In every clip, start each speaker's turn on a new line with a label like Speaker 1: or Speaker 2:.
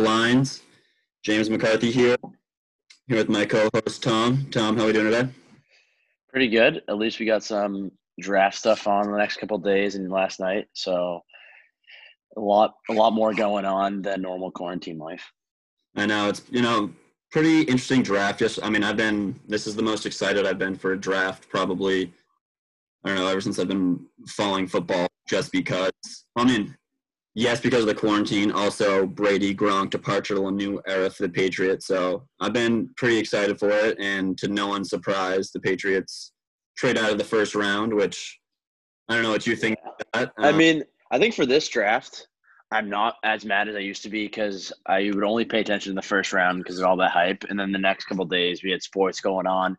Speaker 1: the Lines. James McCarthy here, here with my co-host Tom. Tom, how are we doing today?
Speaker 2: Pretty good. At least we got some draft stuff on the next couple days and last night, so a lot, a lot more going on than normal quarantine life.
Speaker 1: I know it's you know pretty interesting draft. Just I mean I've been this is the most excited I've been for a draft probably. I don't know ever since I've been following football. Just because I mean yes because of the quarantine. Also Brady Gronk departure to a new era for the Patriots. So I've been pretty excited for it. And to no one's surprise, the Patriots trade out of the first round, which I don't know what you think.
Speaker 2: That. I um, mean, I think for this draft, I'm not as mad as I used to be because I would only pay attention in the first round because of all that hype, and then the next couple days we had sports going on,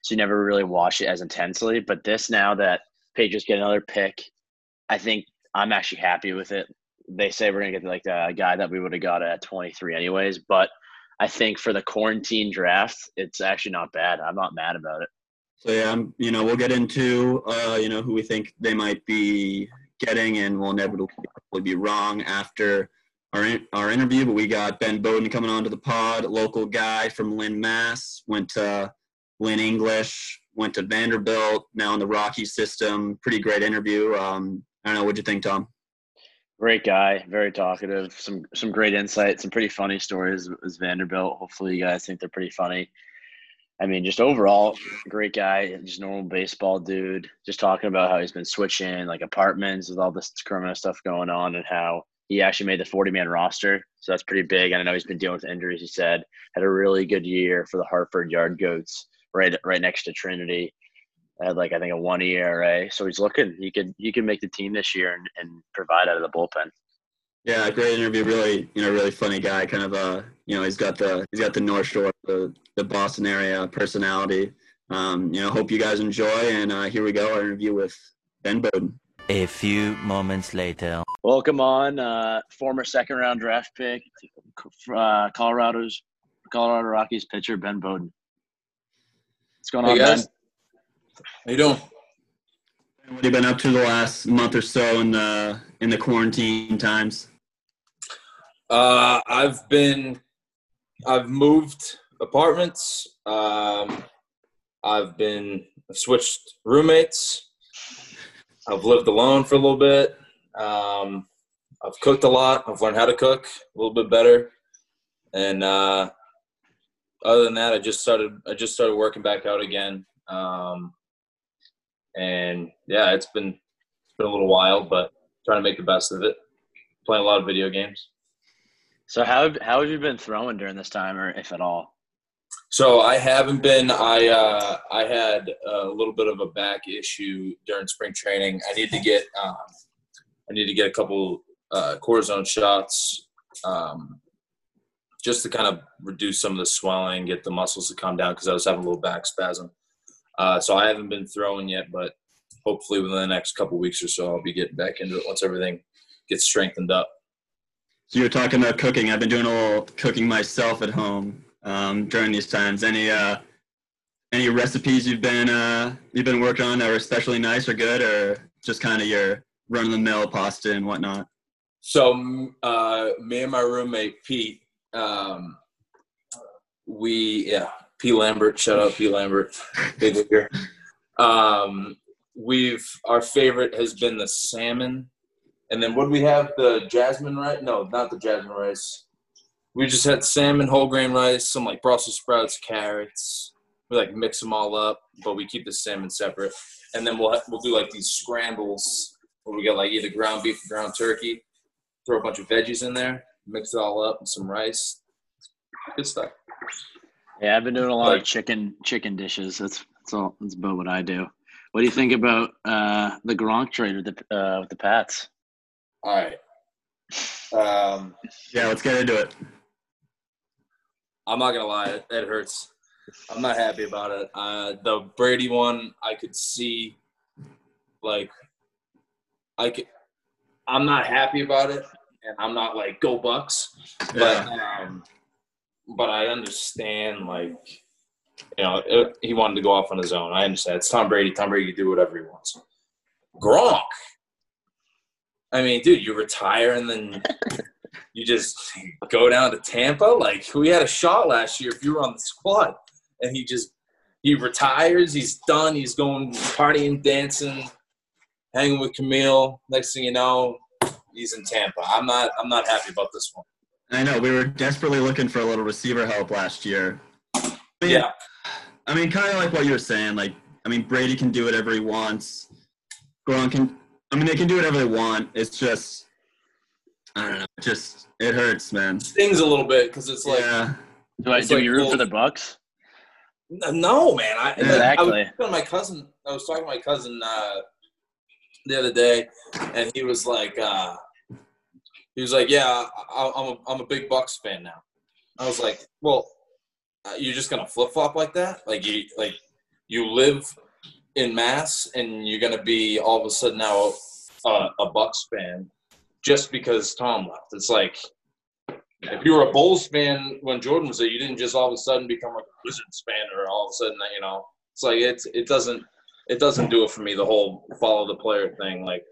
Speaker 2: so you never really watch it as intensely. But this now that Patriots get another pick, I think I'm actually happy with it. They say we're gonna get like a guy that we would have got at 23 anyways, but I think for the quarantine draft, it's actually not bad. I'm not mad about it.
Speaker 1: So yeah, I'm, you know, we'll get into uh, you know who we think they might be getting, and we'll inevitably be wrong after our our interview. But we got Ben Bowden coming on to the pod, local guy from Lynn, Mass. Went to Lynn English, went to Vanderbilt, now in the Rocky system. Pretty great interview. Um, I don't know, what'd you think, Tom?
Speaker 2: Great guy, very talkative. Some some great insight, some pretty funny stories as Vanderbilt. Hopefully, you guys think they're pretty funny. I mean, just overall, great guy, just normal baseball dude. Just talking about how he's been switching like apartments with all this corona stuff going on, and how he actually made the 40 man roster. So that's pretty big. And I know he's been dealing with injuries. He said had a really good year for the Hartford Yard Goats, right right next to Trinity. Had like I think a one ERA. So he's looking. He could he could make the team this year and, and provide out of the bullpen.
Speaker 1: Yeah, great interview. Really, you know, really funny guy. Kind of, uh, you know, he's got the he's got the North Shore, the the Boston area personality. Um, you know, hope you guys enjoy. And uh, here we go, our interview with Ben Bowden.
Speaker 3: A few moments later.
Speaker 2: Welcome on, uh, former second round draft pick, uh, Colorado's Colorado Rockies pitcher Ben Bowden. What's going hey on, guys. Ben?
Speaker 4: How you doing?
Speaker 1: What have you been up to the last month or so in the in the quarantine times?
Speaker 4: Uh, I've been, I've moved apartments. Um, I've been I've switched roommates. I've lived alone for a little bit. Um, I've cooked a lot. I've learned how to cook a little bit better, and uh, other than that, I just started. I just started working back out again. Um, and yeah, it's been it's been a little while, but trying to make the best of it. Playing a lot of video games.
Speaker 2: So how how have you been throwing during this time, or if at all?
Speaker 4: So I haven't been. I uh, I had a little bit of a back issue during spring training. I need to get um, I need to get a couple uh, cortisone shots um, just to kind of reduce some of the swelling, get the muscles to calm down because I was having a little back spasm. Uh, so I haven't been throwing yet, but hopefully within the next couple weeks or so, I'll be getting back into it once everything gets strengthened up.
Speaker 1: So you're talking about cooking. I've been doing a little cooking myself at home um, during these times. Any uh, any recipes you've been uh, you've been working on that are especially nice or good, or just kind of your run of the mill pasta and whatnot?
Speaker 4: So uh, me and my roommate Pete, um, we yeah P. Lambert. Shout out P. Lambert. Big here. Um, we've our favorite has been the salmon, and then what do we have? The jasmine rice? No, not the jasmine rice. We just had salmon, whole grain rice, some like Brussels sprouts, carrots. We like mix them all up, but we keep the salmon separate. And then we'll we'll do like these scrambles where we get like either ground beef or ground turkey. Throw a bunch of veggies in there, mix it all up, and some rice. Good stuff.
Speaker 2: Yeah, I've been doing a lot like, of chicken chicken dishes. That's that's all. That's about what I do. What do you think about uh, the Gronk trade with the uh, with the Pats?
Speaker 4: All right. Um,
Speaker 1: yeah, let's get into it.
Speaker 4: I'm not gonna lie, it, it hurts. I'm not happy about it. Uh, the Brady one, I could see, like, I could. I'm not happy about it, and I'm not like go Bucks, but. Yeah. Um, but I understand like you know it, he wanted to go off on his own. I understand it's Tom Brady. Tom Brady can do whatever he wants. Gronk, I mean, dude, you retire and then you just go down to Tampa. Like we had a shot last year if you were on the squad, and he just he retires. He's done. He's going partying, dancing, hanging with Camille. Next thing you know, he's in Tampa. I'm not. I'm not happy about this one.
Speaker 1: I know we were desperately looking for a little receiver help last year. I mean,
Speaker 4: Yeah,
Speaker 1: I mean, kind of like what you were saying. Like, I mean, Brady can do whatever he wants. Gronk can. I mean, they can do whatever they want. It's just, I don't know. Just it hurts, man.
Speaker 4: stings a little bit because it's like
Speaker 1: yeah,
Speaker 2: Do, I,
Speaker 4: It's
Speaker 2: do
Speaker 4: like
Speaker 2: you root
Speaker 4: full-
Speaker 2: for the Bucks?
Speaker 4: No, man. I, like, I was
Speaker 2: Exactly.
Speaker 4: talking to my cousin. I was talking to my cousin uh, the other day, and he was like, uh, he was like, "Yeah, I, I'm a, I'm a big Bucks fan now." I was like, "Well, uh, you're just gonna flip flop like that? Like you like you live in Mass, and you're gonna be all of a sudden now a, a Bucks fan just because Tom left? It's like." If you were a Bulls fan when Jordan was there, you didn't just all of a sudden become a Wizards fan, or all of a sudden, you know, it's like it's it doesn't it doesn't do it for me. The whole follow the player thing, like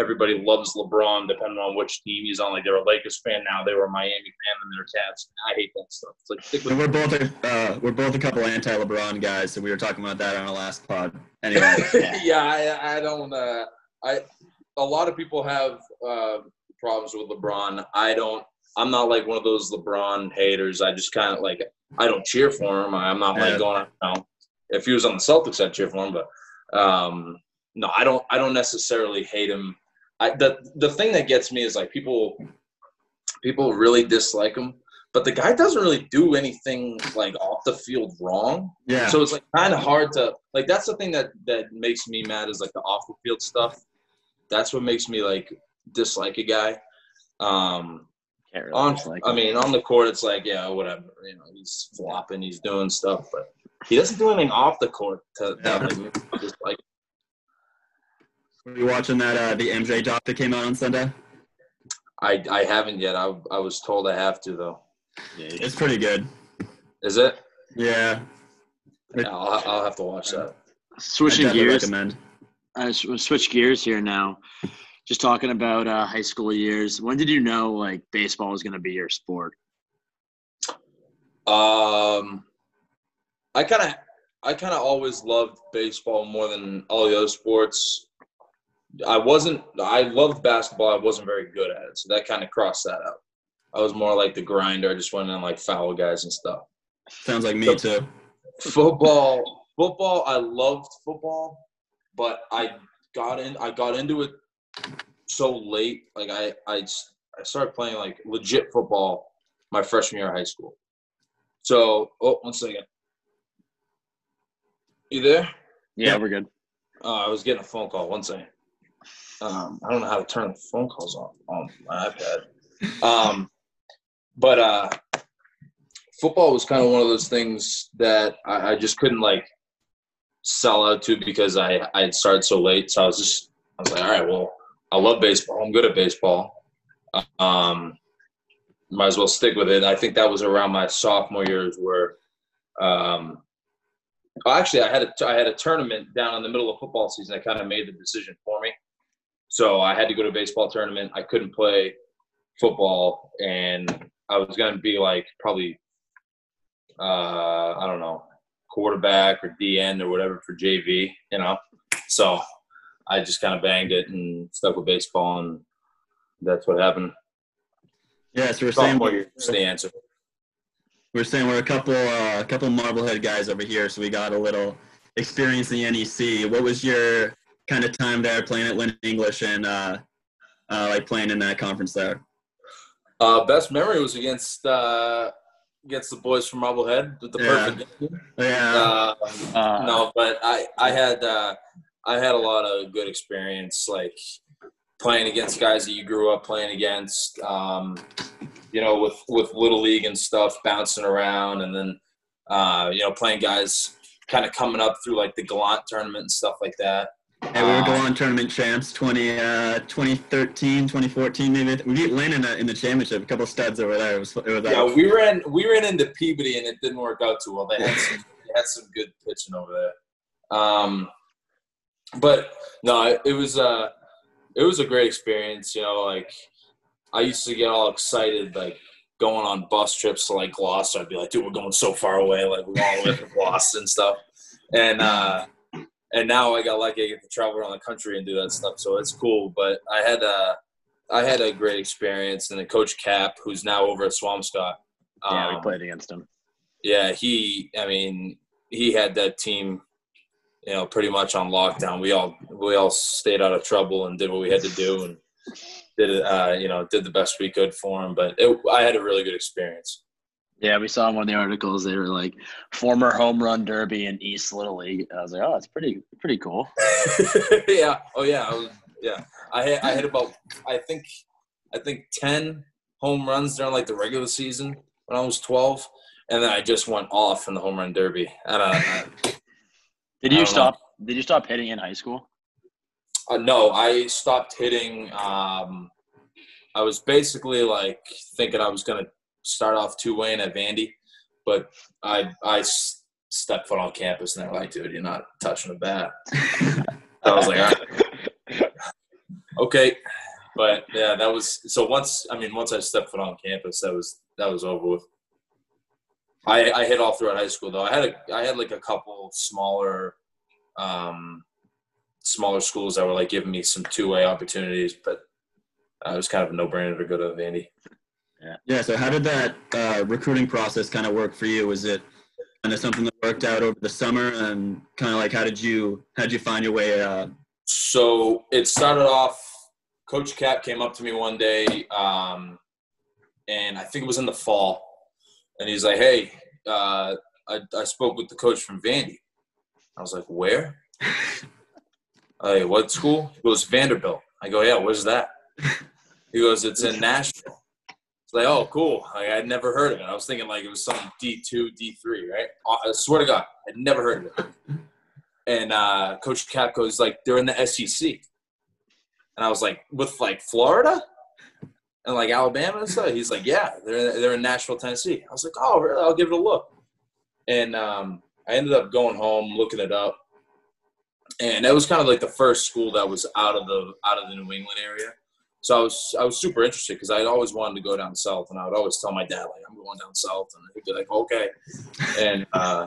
Speaker 4: everybody loves LeBron, depending on which team he's on. Like they're a Lakers fan now, they were a Miami fan, and they're Cavs. I hate that stuff. Like
Speaker 1: we're both a, uh, we're both a couple anti-LeBron guys, so we were talking about that on our last pod. Anyway,
Speaker 4: yeah, I, I don't. Uh, I a lot of people have uh, problems with LeBron. I don't. I'm not like one of those LeBron haters. I just kind of like. I don't cheer for him. I'm not like going. You know, if he was on the Celtics, I'd cheer for him. But um, no, I don't. I don't necessarily hate him. I the the thing that gets me is like people. People really dislike him, but the guy doesn't really do anything like off the field wrong.
Speaker 1: yeah,
Speaker 4: So it's like kind of hard to like. That's the thing that that makes me mad is like the off the field stuff. That's what makes me like dislike a guy. Um,
Speaker 2: Can't really
Speaker 4: on,
Speaker 2: dislike
Speaker 4: I mean, on the court, it's like yeah, whatever. You know, he's flopping, he's doing stuff, but he doesn't do anything off the court to,
Speaker 1: Yeah.
Speaker 4: that like, me dislike.
Speaker 1: Were you watching that uh, the MJ doc that came out on Sunday?
Speaker 4: I I haven't yet. I I was told I have to though.
Speaker 2: Yeah,
Speaker 1: It's pretty good.
Speaker 4: Is it?
Speaker 1: Yeah,
Speaker 4: Yeah, I'll, I'll have to watch that.
Speaker 2: Switching
Speaker 1: definitely
Speaker 2: gears,
Speaker 1: recommend.
Speaker 2: I s- we'll switch gears here now. Just talking about uh, high school years. When did you know like baseball was going to be your sport?
Speaker 4: Um, I kind of, I kind of always loved baseball more than all the other sports. I wasn't. I loved basketball. I wasn't very good at it, so that kind of crossed that out. I was more like the grinder. I just went in like foul guys and stuff.
Speaker 1: Sounds like me too.
Speaker 4: Football, football. I loved football, but I got in. I got into it so late. Like I, I, I started playing like legit football my freshman year of high school. So, oh, one second. You there?
Speaker 2: Yeah,
Speaker 1: Yeah.
Speaker 2: we're good.
Speaker 4: Uh, I was getting a phone call. One second. Um, I don't know how to turn the phone calls on on my iPad. Um, but uh, football was kind of one of those things that I, I just couldn't like sell out to because I I had started so late. So I was just I was like, all right, well, I love baseball. I'm good at baseball. Um, might as well stick with it. I think that was around my sophomore years where. Um, actually, I had a I had a tournament down in the middle of football season that kind of made the decision for me. So I had to go to a baseball tournament. I couldn't play football, and I was going to be like probably uh, I don't know quarterback or D end or whatever for JV, you know. So I just kind of banged it and stuck with baseball, and that's what happened.
Speaker 1: Yeah, so we're saying
Speaker 4: year the answer.
Speaker 1: we're saying we're a couple uh, a couple Marblehead guys over here, so we got a little experience in the NEC. What was your kind of time there playing at Lynn English and uh, uh, like playing in that conference there?
Speaker 4: Uh, best memory was against uh, against the boys from Marblehead with the
Speaker 1: Yeah.
Speaker 4: perfect. game.
Speaker 1: Yeah,
Speaker 4: Uh,
Speaker 2: Uh,
Speaker 4: no, but I I had uh, I had a lot of good experience, like playing against guys that you grew up playing against. Um, you know, with with little league and stuff, bouncing around, and then uh, you know playing guys kind of coming up through like the Gallant tournament and stuff like that.
Speaker 1: And we were
Speaker 4: uh,
Speaker 1: on tournament champs 20, uh, 2013, 2014 maybe. We beat Lynn in the, in the championship. A couple studs over there. It was, it was
Speaker 4: Yeah, we ran we ran into Peabody and it didn't work out too well. They had some they had some good pitching over there. Um, but no, it, it was uh, it was a great experience. You know, like I used to get all excited, like going on bus trips to like Gloucester. I'd be like, dude, we're going so far away, like we're all the way from Gloucester and stuff. And uh, and now I got lucky, I get to travel around the country and do that stuff. So it's cool. But I had uh, I had a great experience, and then Coach Cap, who's now over at Swampscott. Um,
Speaker 2: Yeah, we played against him.
Speaker 4: yeah, he. I mean, he had that team, you know, pretty much on lockdown. We all we all stayed out of trouble and did what we had to do, and did it. Uh, you know, did the best we could for him. But it, I had a really good experience.
Speaker 2: Yeah, we saw in one of the articles they were like former home run derby in East Little League. I was like, oh, that's pretty pretty cool.
Speaker 4: yeah. Oh yeah. I was, yeah. I had I had about I think I think ten home runs during like the regular season when I was twelve, and then I just went off in the home run derby. I
Speaker 2: Did you
Speaker 4: don't know.
Speaker 2: stop? Did you stop hitting in high school?
Speaker 4: Uh, no, I stopped hitting. Um, I was basically like thinking I was gonna start off two way in at Vandy, but I I stepped foot on campus and they're like, "Dude, you're not touching a bat." I was like, All right. "Okay," but yeah, that was so. Once I mean, once I stepped foot on campus, that was that was over with. I I hit all throughout high school though. I had a I had like a couple smaller. Um, smaller schools that were like giving me some two way opportunities, but uh, it was kind of a no brainer to go to Vandy.
Speaker 1: Yeah. So how did that uh, recruiting process kind of work for you? Was it kind of something that worked out over the summer, and kind of like how did you how did you find your way? Uh,
Speaker 4: So it started off. Coach Cap came up to me one day, um, and I think it was in the fall, and he's like, "Hey, uh, I, I spoke with the coach from Vandy." I was like, "Where?" Hey, what school? He goes Vanderbilt. I go, "Yeah, where's that?" He goes, "It's in Nashville." It's like, "Oh, cool." Like, I'd never heard of it. I was thinking like it was some D two, D three, right? I swear to God, I'd never heard of it. And uh, Coach goes like, "They're in the SEC." And I was like, with like Florida and like Alabama and stuff. He's like, yeah, they're they're in Nashville, Tennessee. I was like, oh, really? I'll give it a look. And um, I ended up going home, looking it up, and that was kind of like the first school that was out of the out of the New England area. So I was I was super interested because I'd always wanted to go down south, and I would always tell my dad like I'm going down south, and he'd be like, okay. And uh,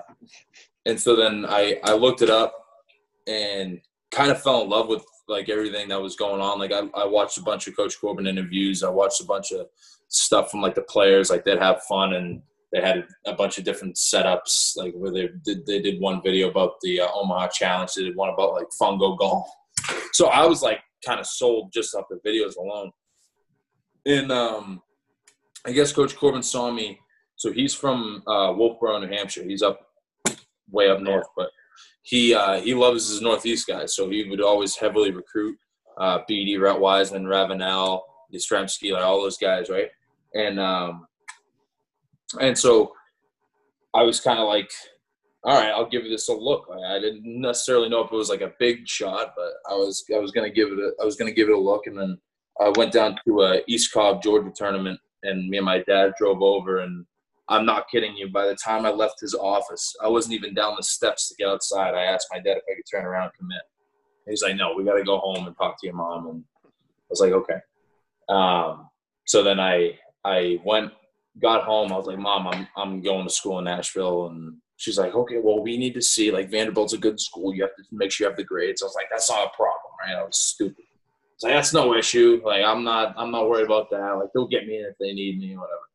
Speaker 4: and so then I I looked it up and kind of fell in love with like everything that was going on. Like I, I watched a bunch of Coach Corbin interviews. I watched a bunch of stuff from like the players. Like they'd have fun and they had a bunch of different setups. Like where they did they did one video about the uh, Omaha Challenge. They did one about like fungo golf. So I was like kind of sold just off the videos alone. And um, I guess Coach Corbin saw me. So he's from uh, Wolfeboro, New Hampshire. He's up way up north, but he uh, he loves his Northeast guys, so he would always heavily recruit uh, Beede, Rhett Wiseman, Ravenel, Yastrzemski, like all those guys, right? And um, and so I was kind of like, all right, I'll give this a look. I didn't necessarily know if it was like a big shot, but I was I was gonna give it a I was gonna give it a look, and then I went down to a East Cobb Georgia tournament, and me and my dad drove over, and I'm not kidding you. By the time I left his office, I wasn't even down the steps to get outside. I asked my dad if I could turn around and commit. He's like, "No, we got to go home and talk to your mom." And I was like, "Okay." Um, so then I I went, got home. I was like, "Mom, I'm I'm going to school in Nashville," and she's like, "Okay, well, we need to see like Vanderbilt's a good school. You have to make sure you have the grades." I was like, "That's not a problem, right?" I was stupid. Like that's no issue. Like I'm not I'm not worried about that. Like they'll get me in if they need me, or whatever.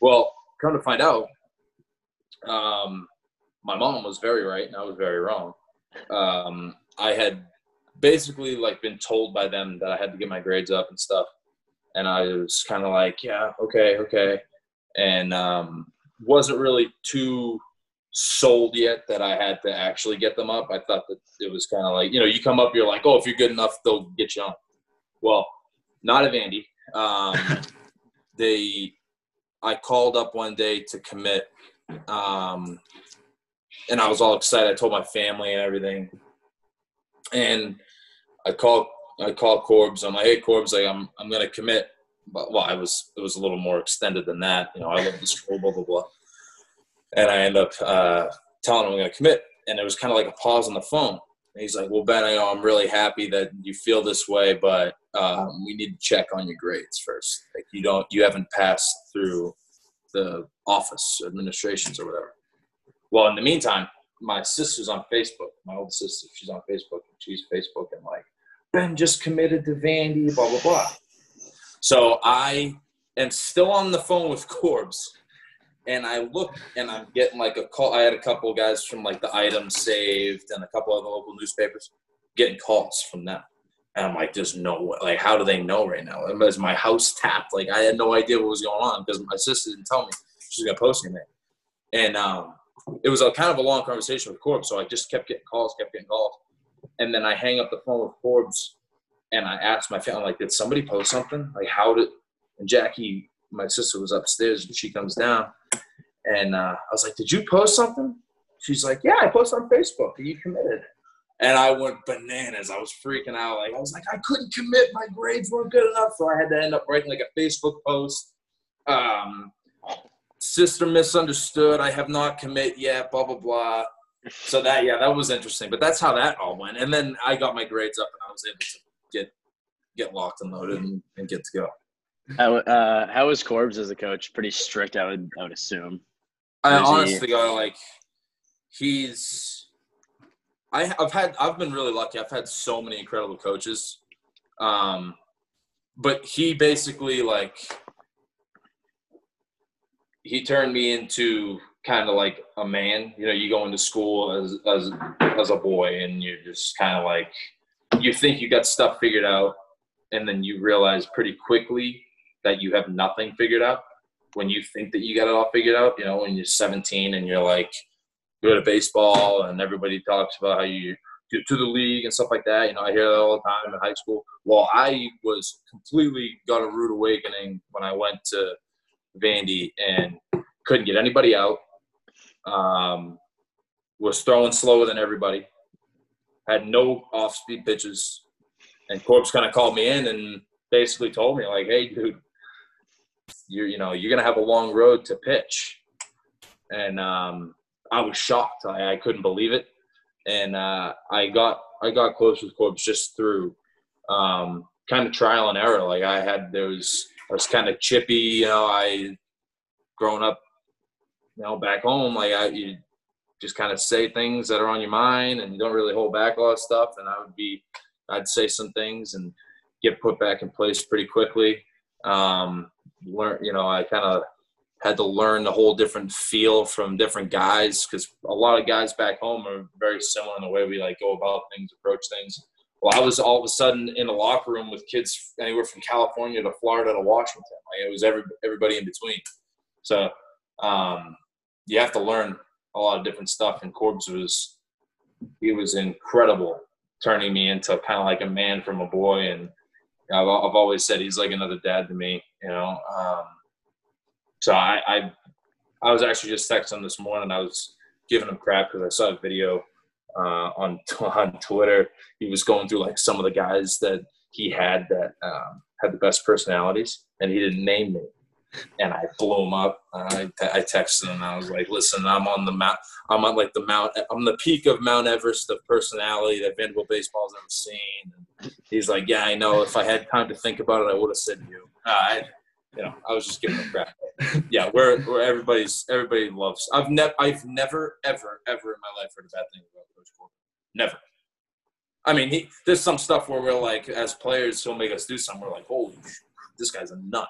Speaker 4: Well, come to find out, um, my mom was very right and I was very wrong. Um, I had basically like been told by them that I had to get my grades up and stuff, and I was kind of like, yeah, okay, okay, and um, wasn't really too sold yet that I had to actually get them up. I thought that it was kind of like, you know, you come up, you're like, oh, if you're good enough, they'll get you on. Well, not at Vandy. Um, they, I called up one day to commit, um, and I was all excited. I told my family and everything, and I called, I called Corbs. I'm like, hey, Corbs, like, I'm, I'm gonna commit. But well, I was, it was a little more extended than that. You know, I love the school, blah blah blah. And I end up uh, telling him I'm gonna commit, and it was kind of like a pause on the phone. And he's like, "Well, Ben, I know I'm really happy that you feel this way, but um, we need to check on your grades first. Like you don't, you haven't passed through the office administrations or whatever. Well, in the meantime, my sister's on Facebook. My older sister, she's on Facebook. And she's Facebook and like, Ben just committed to Vandy, blah blah blah. So I am still on the phone with Corbs, and I look and I'm getting like a call. I had a couple guys from like the items saved and a couple of the local newspapers getting calls from them. And I'm like, there's no way. Like, how do they know right now? Is my house tapped? Like, I had no idea what was going on because my sister didn't tell me she's gonna post anything. And um, it was a kind of a long conversation with Corbs, so I just kept getting calls, kept getting calls, and then I hang up the phone with Corbs, and I asked my family, like, did somebody post something? Like, how did? And Jackie, my sister, was upstairs, and she comes down, and uh, I was like, did you post something? She's like, yeah, I posted on Facebook. Are you committed? And I went bananas. I was freaking out. Like I was like, I couldn't commit. My grades weren't good enough, so I had to end up writing like a Facebook post. Um, sister misunderstood. I have not commit yet. Blah blah blah. So that yeah, that was interesting. But that's how that all went. And then I got my grades up, and I was able to get get locked and loaded and, and get to go.
Speaker 2: How uh, how was Corbs as a coach? Pretty strict, I would I would assume.
Speaker 4: I
Speaker 2: Is he-
Speaker 4: honestly got like he's I, I've had I've been really lucky. I've had so many incredible coaches, um, but he basically like he turned me into kind of like a man. You know, you go into school as as as a boy, and you're just kind of like you think you got stuff figured out, and then you realize pretty quickly that you have nothing figured out. When you think that you got it all figured out, you know, when you're 17 and you're like good at baseball, and everybody talks about how you get to the league and stuff like that. You know, I hear that all the time in high school. Well, I was completely got a rude awakening when I went to Vandy and couldn't get anybody out. Um, was throwing slower than everybody. Had no off-speed pitches, and Corbs kind of called me in and basically told me like, "Hey, dude, you're you know you're gonna have a long road to pitch," and um, I was shocked. I, I couldn't believe it, and uh, I got I got close with Corbs just through um, kind of trial and error. Like I had was I was kind of chippy. You know, I growing up, you know, back home, like I you just kind of say things that are on your mind, and you don't really hold back a lot of stuff. And I would be, I'd say some things and get put back in place pretty quickly. Um, learn, you know, I kind of had to learn the whole different feel from different guys because a lot of guys back home are very similar in the way we like go about things, approach things. Well, I was all of a sudden in a locker room with kids anywhere from California to Florida to Washington. Like it was every everybody in between. So um, you have to learn a lot of different stuff. And Corbs was he was incredible, turning me into kind of like a man from a boy. And I've, I've always said he's like another dad to me. You know. Um, so I, I I was actually just texting this morning. I was giving him crap because I saw a video uh, on on Twitter. He was going through like some of the guys that he had that um, had the best personalities, and he didn't name me. And I blew him up. I, I texted him. I was like, "Listen, I'm on the mount. I'm on like the mount. I'm the peak of Mount Everest of personality that Vanderbilt baseball's ever seen." And he's like, "Yeah, I know. If I had time to think about it, I would have said you." Uh, I, you know, I was just giving him crap. yeah, where where everybody's everybody loves. I've never I've never ever ever in my life heard a bad thing about Coach Corbin. Never. I mean, he, there's some stuff where we're like, as players, he'll make us do something. We're like, holy, this guy's a nut.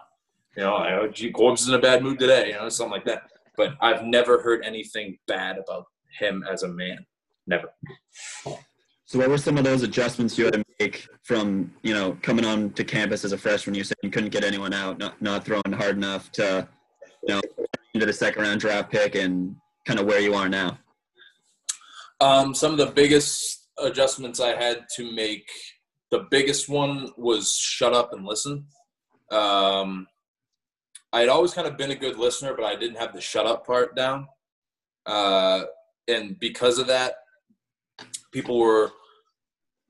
Speaker 4: You know, I, gee, is in a bad mood today. You know, something like that. But I've never heard anything bad about him as a man. Never.
Speaker 1: So what were some of those adjustments you had to make from, you know, coming on to campus as a freshman? You said you couldn't get anyone out, not, not throwing hard enough to, you know, into the second round draft pick and kind of where you are now.
Speaker 4: Um, some of the biggest adjustments I had to make. The biggest one was shut up and listen. Um, I had always kind of been a good listener, but I didn't have the shut up part down. Uh, and because of that, people were,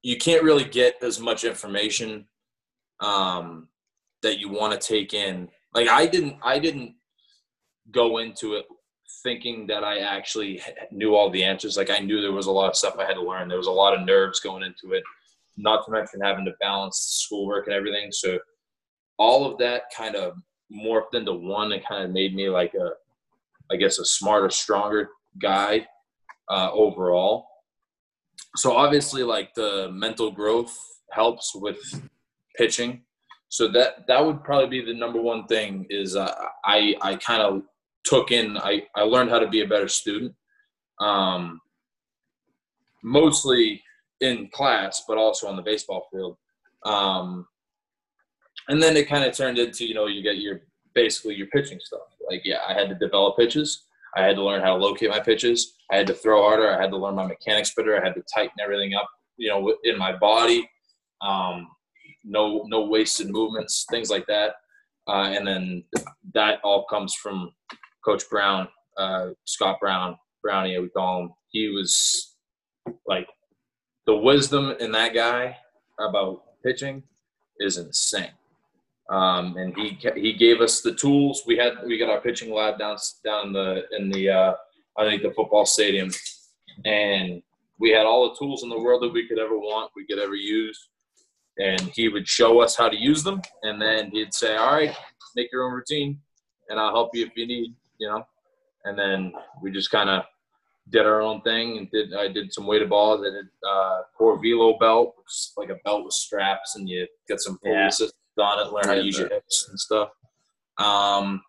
Speaker 4: you can't really get as much information um, that you want to take in. Like I didn't, I didn't go into it thinking that I actually knew all the answers. Like I knew there was a lot of stuff I had to learn. There was a lot of nerves going into it. not to mention having to balance schoolwork and everything. So all of that kind of morphed into one and kind of made me like a, I guess, a smarter, stronger guy uh, overall. So obviously, like the mental growth helps with pitching. So that that would probably be the number one thing. Is uh, I I kind of took in. I I learned how to be a better student. Um, mostly in class, but also on the baseball field. Um, and then it kind of turned into you know you get your basically your pitching stuff. Like yeah, I had to develop pitches. I had to learn how to locate my pitches. I had to throw harder. I had to learn my mechanics better. I had to tighten everything up, you know, in my body. Um, no, no wasted movements, things like that. Uh, and then that all comes from Coach Brown, uh, Scott Brown, Brownie, we call him. He was like the wisdom in that guy about pitching is insane. Um, and he he gave us the tools. We had we got our pitching lab down down the in the uh, underneath the football stadium, and we had all the tools in the world that we could ever want, we could ever use. And he would show us how to use them, and then he'd say, "All right, make your own routine, and I'll help you if you need." You know, and then we just kind of did our own thing and did I did some weighted balls. I did uh, core velo belt, like a belt with straps, and you get some pull
Speaker 2: Yeah.
Speaker 4: On it, learn how to use your hips and stuff. Um,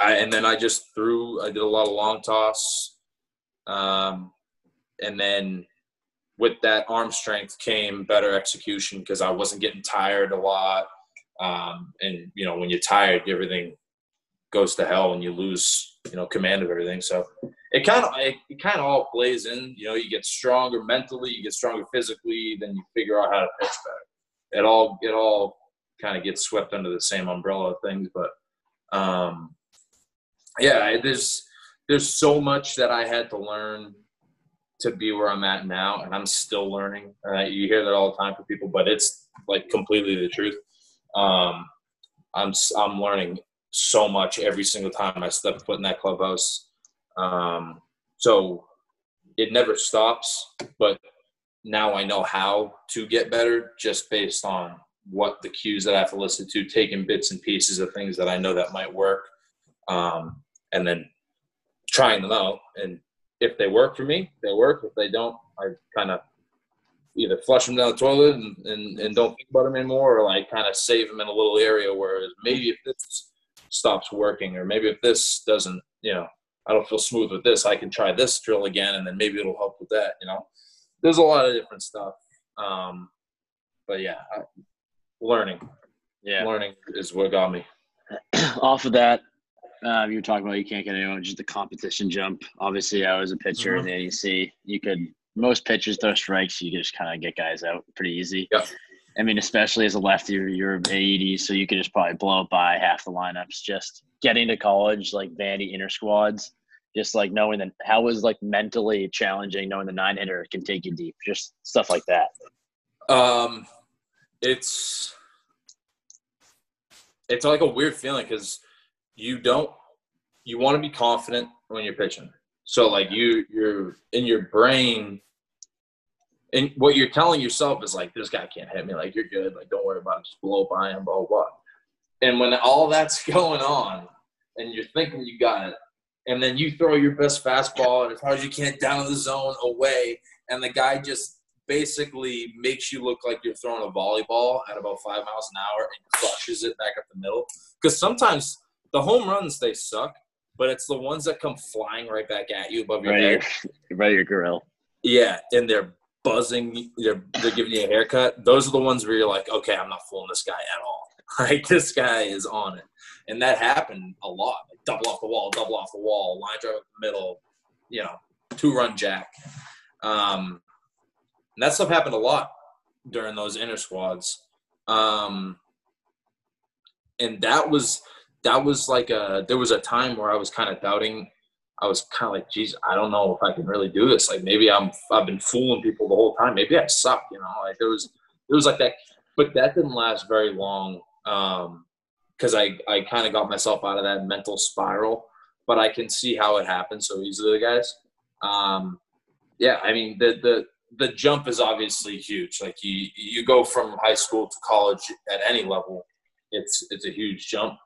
Speaker 4: I, and then I just threw. I did a lot of long toss, um, and then with that arm strength came better execution because I wasn't getting tired a lot. Um, and you know, when you're tired, everything goes to hell and you lose, you know, command of everything. So it kind of it, it kind of all plays in. You know, you get stronger mentally, you get stronger physically, then you figure out how to pitch better. It all it all kind of gets swept under the same umbrella of things. But um, yeah, there's there's so much that I had to learn to be where I'm at now, and I'm still learning. Uh, you hear that all the time from people, but it's like completely the truth. Um, I'm I'm learning so much every single time I step foot in that clubhouse. Um, so it never stops, but now I know how to get better just based on what the cues that I have to listen to, taking bits and pieces of things that I know that might work, um, and then trying them out. And if they work for me, they work. If they don't, I kind of either flush them down the toilet and, and, and don't think about them anymore, or like kind of save them in a little area where maybe if this stops working, or maybe if this doesn't, you know, I don't feel smooth with this, I can try this drill again, and then maybe it'll help with that. You know, there's a lot of different stuff. Um, but yeah, I, learning,
Speaker 2: Yeah.
Speaker 4: learning is what got me.
Speaker 2: Off of that, uh, you were talking about you can't get anyone just the competition jump. Obviously, I was a pitcher in the NEC. You could most pitchers throw strikes. You just kind of get guys out pretty easy.
Speaker 4: Yeah.
Speaker 2: I mean, especially as a lefty, you're, AED, so you could just probably blow up by half the lineups. Just getting to college, like Vandy inter squads, just like knowing that how was like mentally challenging, knowing the nine hitter can take you deep, just stuff like that.
Speaker 4: Um, it's it's like a weird feeling because you don't you want to be confident when you're pitching. So like you you're in your brain and what you're telling yourself is like this guy can't hit me like you're good like don't worry about it just blow by him blah blah. And when all that's going on and you're thinking you got it and then you throw your best fastball and as hard as you can down the zone away and the guy just basically makes you look like you're throwing a volleyball at about five miles an hour and crushes it back up the middle. Because sometimes the home runs they suck, but it's the ones that come flying right back at you above your
Speaker 2: Right,
Speaker 4: head.
Speaker 2: your, right, your grill.
Speaker 4: Yeah, and they're buzzing. They're they're giving you a haircut. Those are the ones where you're like, okay, I'm not fooling this guy at all. Like this guy is on it, and that happened a lot. Like double off the wall, double off the wall, line drive up the middle, you know, two run jack. Um, that stuff happened a lot during those inner squads. Um, and that was that was like a there was a time where I was kind of doubting. I was kind of like, geez, I don't know if I can really do this. Like maybe I'm I've been fooling people the whole time. Maybe I suck, you know. Like there was there was like that, but that didn't last very long because I I kind of got myself out of that mental spiral. But I can see how it happened so easily, guys. Um, yeah, I mean the the the jump is obviously huge. Like you you go from high school to college at any level, it's it's a huge jump.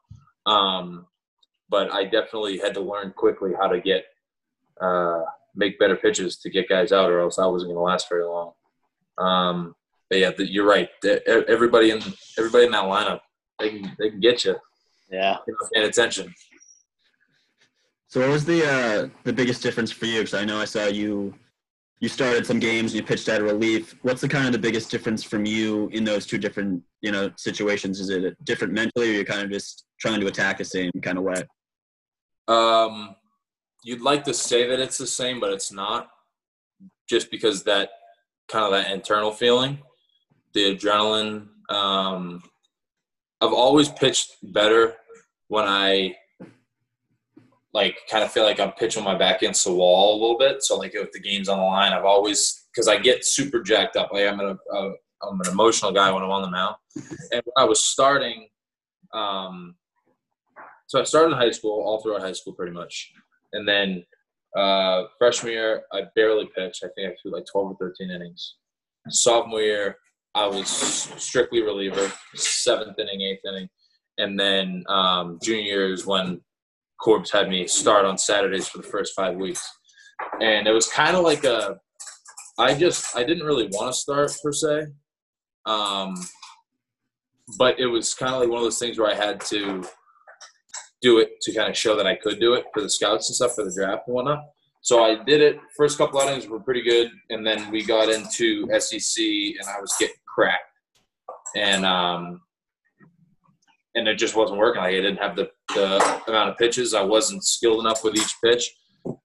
Speaker 4: Um, but I definitely had to learn quickly how to get uh, make better pitches to get guys out, or else I wasn't going to last very long. Um, but yeah, the, you're right. The, everybody in everybody in that lineup, they can they can get you.
Speaker 2: Yeah,
Speaker 4: paying attention.
Speaker 1: So, what was the uh, the biggest difference for you? Because I know I saw you you started some games, you pitched out of relief. What's the kind of the biggest difference from you in those two different you know situations? Is it different mentally, or you're kind of just trying to attack the same kind of way?
Speaker 4: Um, you'd like to say that it's the same, but it's not. Just because that kind of that internal feeling, the adrenaline. Um, I've always pitched better when I like kind of feel like I'm pitching my back against the wall a little bit. So like if the game's on the line, I've always because I get super jacked up. Like I'm an uh, I'm an emotional guy when I'm on the mound. And when I was starting, um, so I started in high school, all throughout high school, pretty much, and then uh, freshman year I barely pitched. I think I threw like 12 or 13 innings. Sophomore year I was strictly reliever, seventh inning, eighth inning, and then um, junior is when Corbs had me start on Saturdays for the first five weeks, and it was kind of like a. I just I didn't really want to start per se, um, but it was kind of like one of those things where I had to do it to kind of show that I could do it for the scouts and stuff for the draft and whatnot. So I did it. First couple outings were pretty good, and then we got into SEC, and I was getting cracked, and um, and it just wasn't working. Like I didn't have the, the amount of pitches. I wasn't skilled enough with each pitch,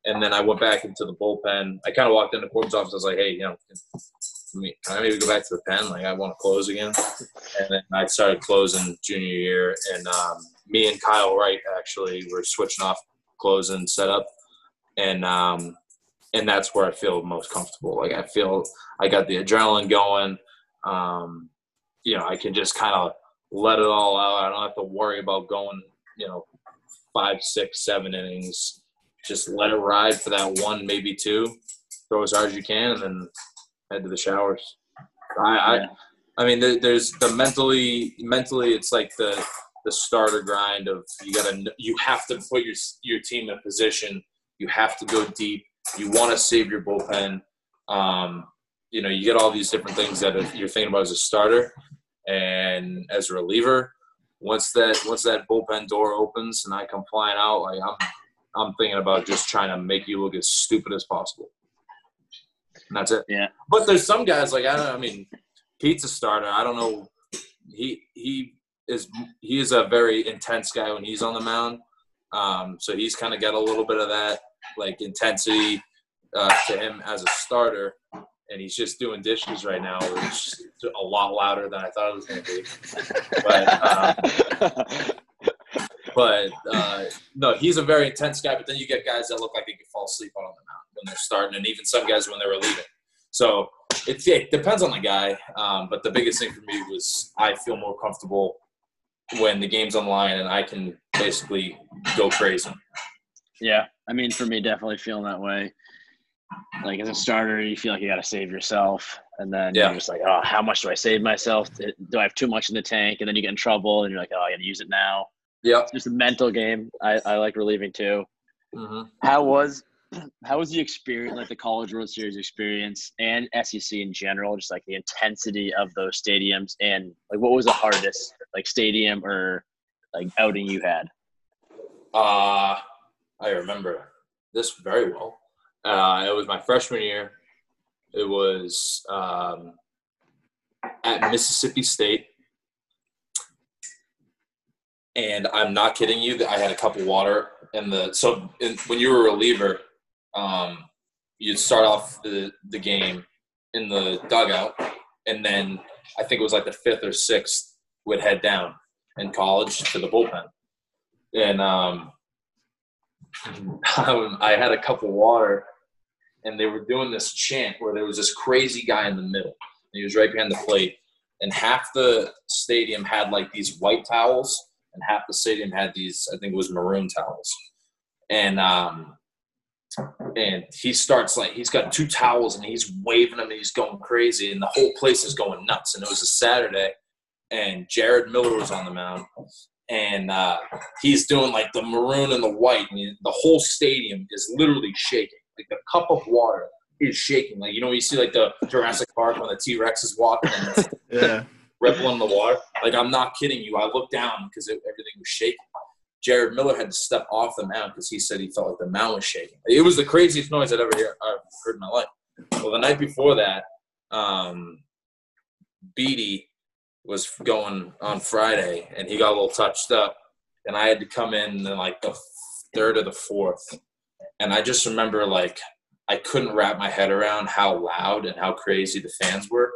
Speaker 4: and then I went back into the bullpen. I kind of walked into Corb's office. I was like, "Hey, you know, can I maybe go back to the pen? Like I want to close again." And then I started closing junior year, and um, me and Kyle Wright actually were switching off closing setup, and um, and that's where I feel most comfortable. Like I feel I got the adrenaline going. Um, you know, I can just kind of let it all out. I don't have to worry about going, you know, five, six, seven innings. Just let it ride for that one, maybe two. Throw as hard as you can, and then head to the showers. I, yeah. I, I mean, there's the mentally, mentally, it's like the the starter grind of you gotta you have to put your your team in position. You have to go deep. You want to save your bullpen. Um, you know, you get all these different things that you're thinking about as a starter and as a reliever. Once that once that bullpen door opens and I come flying out, like I'm I'm thinking about just trying to make you look as stupid as possible. And that's it.
Speaker 2: Yeah.
Speaker 4: But there's some guys like I don't. I mean, Pete's a starter. I don't know. He he is he is a very intense guy when he's on the mound. Um, so he's kind of got a little bit of that like intensity uh, to him as a starter, and he's just doing dishes right now, which is a lot louder than I thought it was going to be. But um, but uh, no, he's a very intense guy. But then you get guys that look like they could fall asleep on the mound when they're starting, and even some guys when they were leaving. So it, it depends on the guy. Um, but the biggest thing for me was I feel more comfortable when the game's online and I can basically go crazy.
Speaker 2: Yeah, I mean, for me, definitely feeling that way. Like as a starter, you feel like you got to save yourself, and then yeah. you're just like, oh, how much do I save myself? Do I have too much in the tank? And then you get in trouble, and you're like, oh, I got to use it now.
Speaker 4: Yeah,
Speaker 2: it's just a mental game. I, I like relieving too. Mm-hmm. How was how was the experience, like the College World Series experience and SEC in general, just like the intensity of those stadiums, and like what was the hardest like stadium or like outing you had?
Speaker 4: Uh I remember this very well. Uh, it was my freshman year. It was um, at Mississippi State. And I'm not kidding you that I had a cup of water in the so in, when you were a reliever, um, you'd start off the, the game in the dugout, and then I think it was like the fifth or sixth would head down in college to the bullpen. And um, I had a cup of water, and they were doing this chant where there was this crazy guy in the middle. he was right behind the plate, and half the stadium had like these white towels, and half the stadium had these, I think it was maroon towels. And um, and he starts like he's got two towels and he's waving them and he's going crazy and the whole place is going nuts. And it was a Saturday, and Jared Miller was on the mound, and uh, he's doing like the maroon and the white, and the whole stadium is literally shaking. Like the cup of water is shaking. Like you know, you see like the Jurassic Park when the T Rex is walking and it's
Speaker 1: Yeah.
Speaker 4: rippling the water. Like I'm not kidding you. I looked down because everything was shaking. Jared Miller had to step off the mound because he said he felt like the mound was shaking. It was the craziest noise I'd ever hear, I've heard in my life. Well, the night before that, um, Beede was going on Friday, and he got a little touched up, and I had to come in in like the third or the fourth, and I just remember like I couldn't wrap my head around how loud and how crazy the fans were.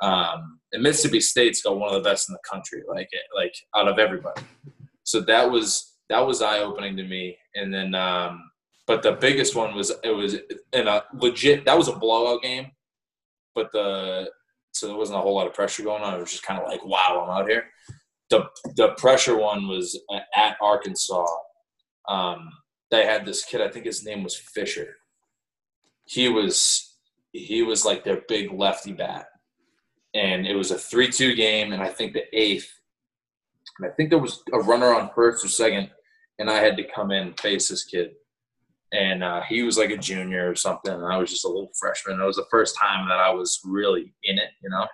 Speaker 4: Um, and Mississippi State's got one of the best in the country, like like out of everybody. So that was that was eye opening to me. And then, um, but the biggest one was it was in a legit that was a blowout game, but the so there wasn't a whole lot of pressure going on. It was just kind of like, wow, I'm out here. The the pressure one was at Arkansas. Um, they had this kid. I think his name was Fisher. He was he was like their big lefty bat, and it was a three-two game. And I think the eighth, and I think there was a runner on first or second, and I had to come in face this kid. And uh, he was like a junior or something, and I was just a little freshman. It was the first time that I was really in it, you know.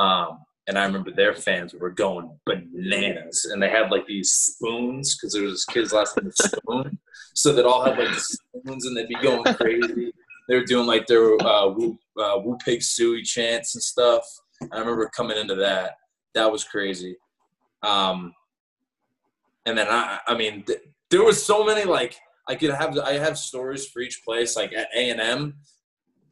Speaker 4: Um, and I remember their fans were going bananas, and they had like these spoons because there was this kid's last name Spoon, so they'd all have like spoons, and they'd be going crazy. They were doing like their uh, woo, uh, woo pig suey chants and stuff. I remember coming into that. That was crazy. Um, and then I, I mean, th- there was so many like I could have. I have stories for each place. Like at A and M,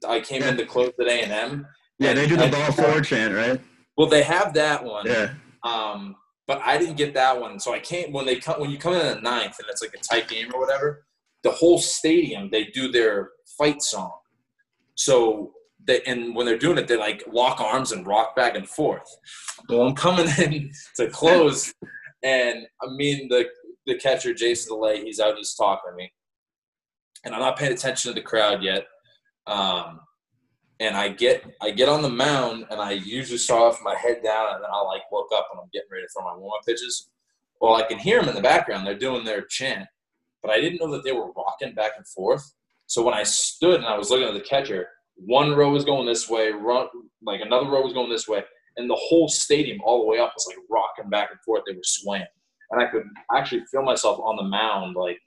Speaker 4: I came in to close at A and M.
Speaker 1: Yeah, they do the ball four chant, right?
Speaker 4: Well, they have that one.
Speaker 1: Yeah.
Speaker 4: Um, but I didn't get that one, so I can't. When they come, when you come in at ninth, and it's like a tight game or whatever, the whole stadium they do their fight song. So they and when they're doing it, they like lock arms and rock back and forth. Well, I'm coming in to close, and I mean the the catcher Jason DeLay, he's out he's talking to me, and I'm not paying attention to the crowd yet. Um, and I get I get on the mound and I usually start off my head down and then I'll like look up and I'm getting ready throw my warm up pitches. Well, I can hear them in the background. They're doing their chant, but I didn't know that they were rocking back and forth. So when I stood and I was looking at the catcher, one row was going this way, run like another row was going this way, and the whole stadium all the way up was like rocking back and forth. They were swaying, and I could actually feel myself on the mound like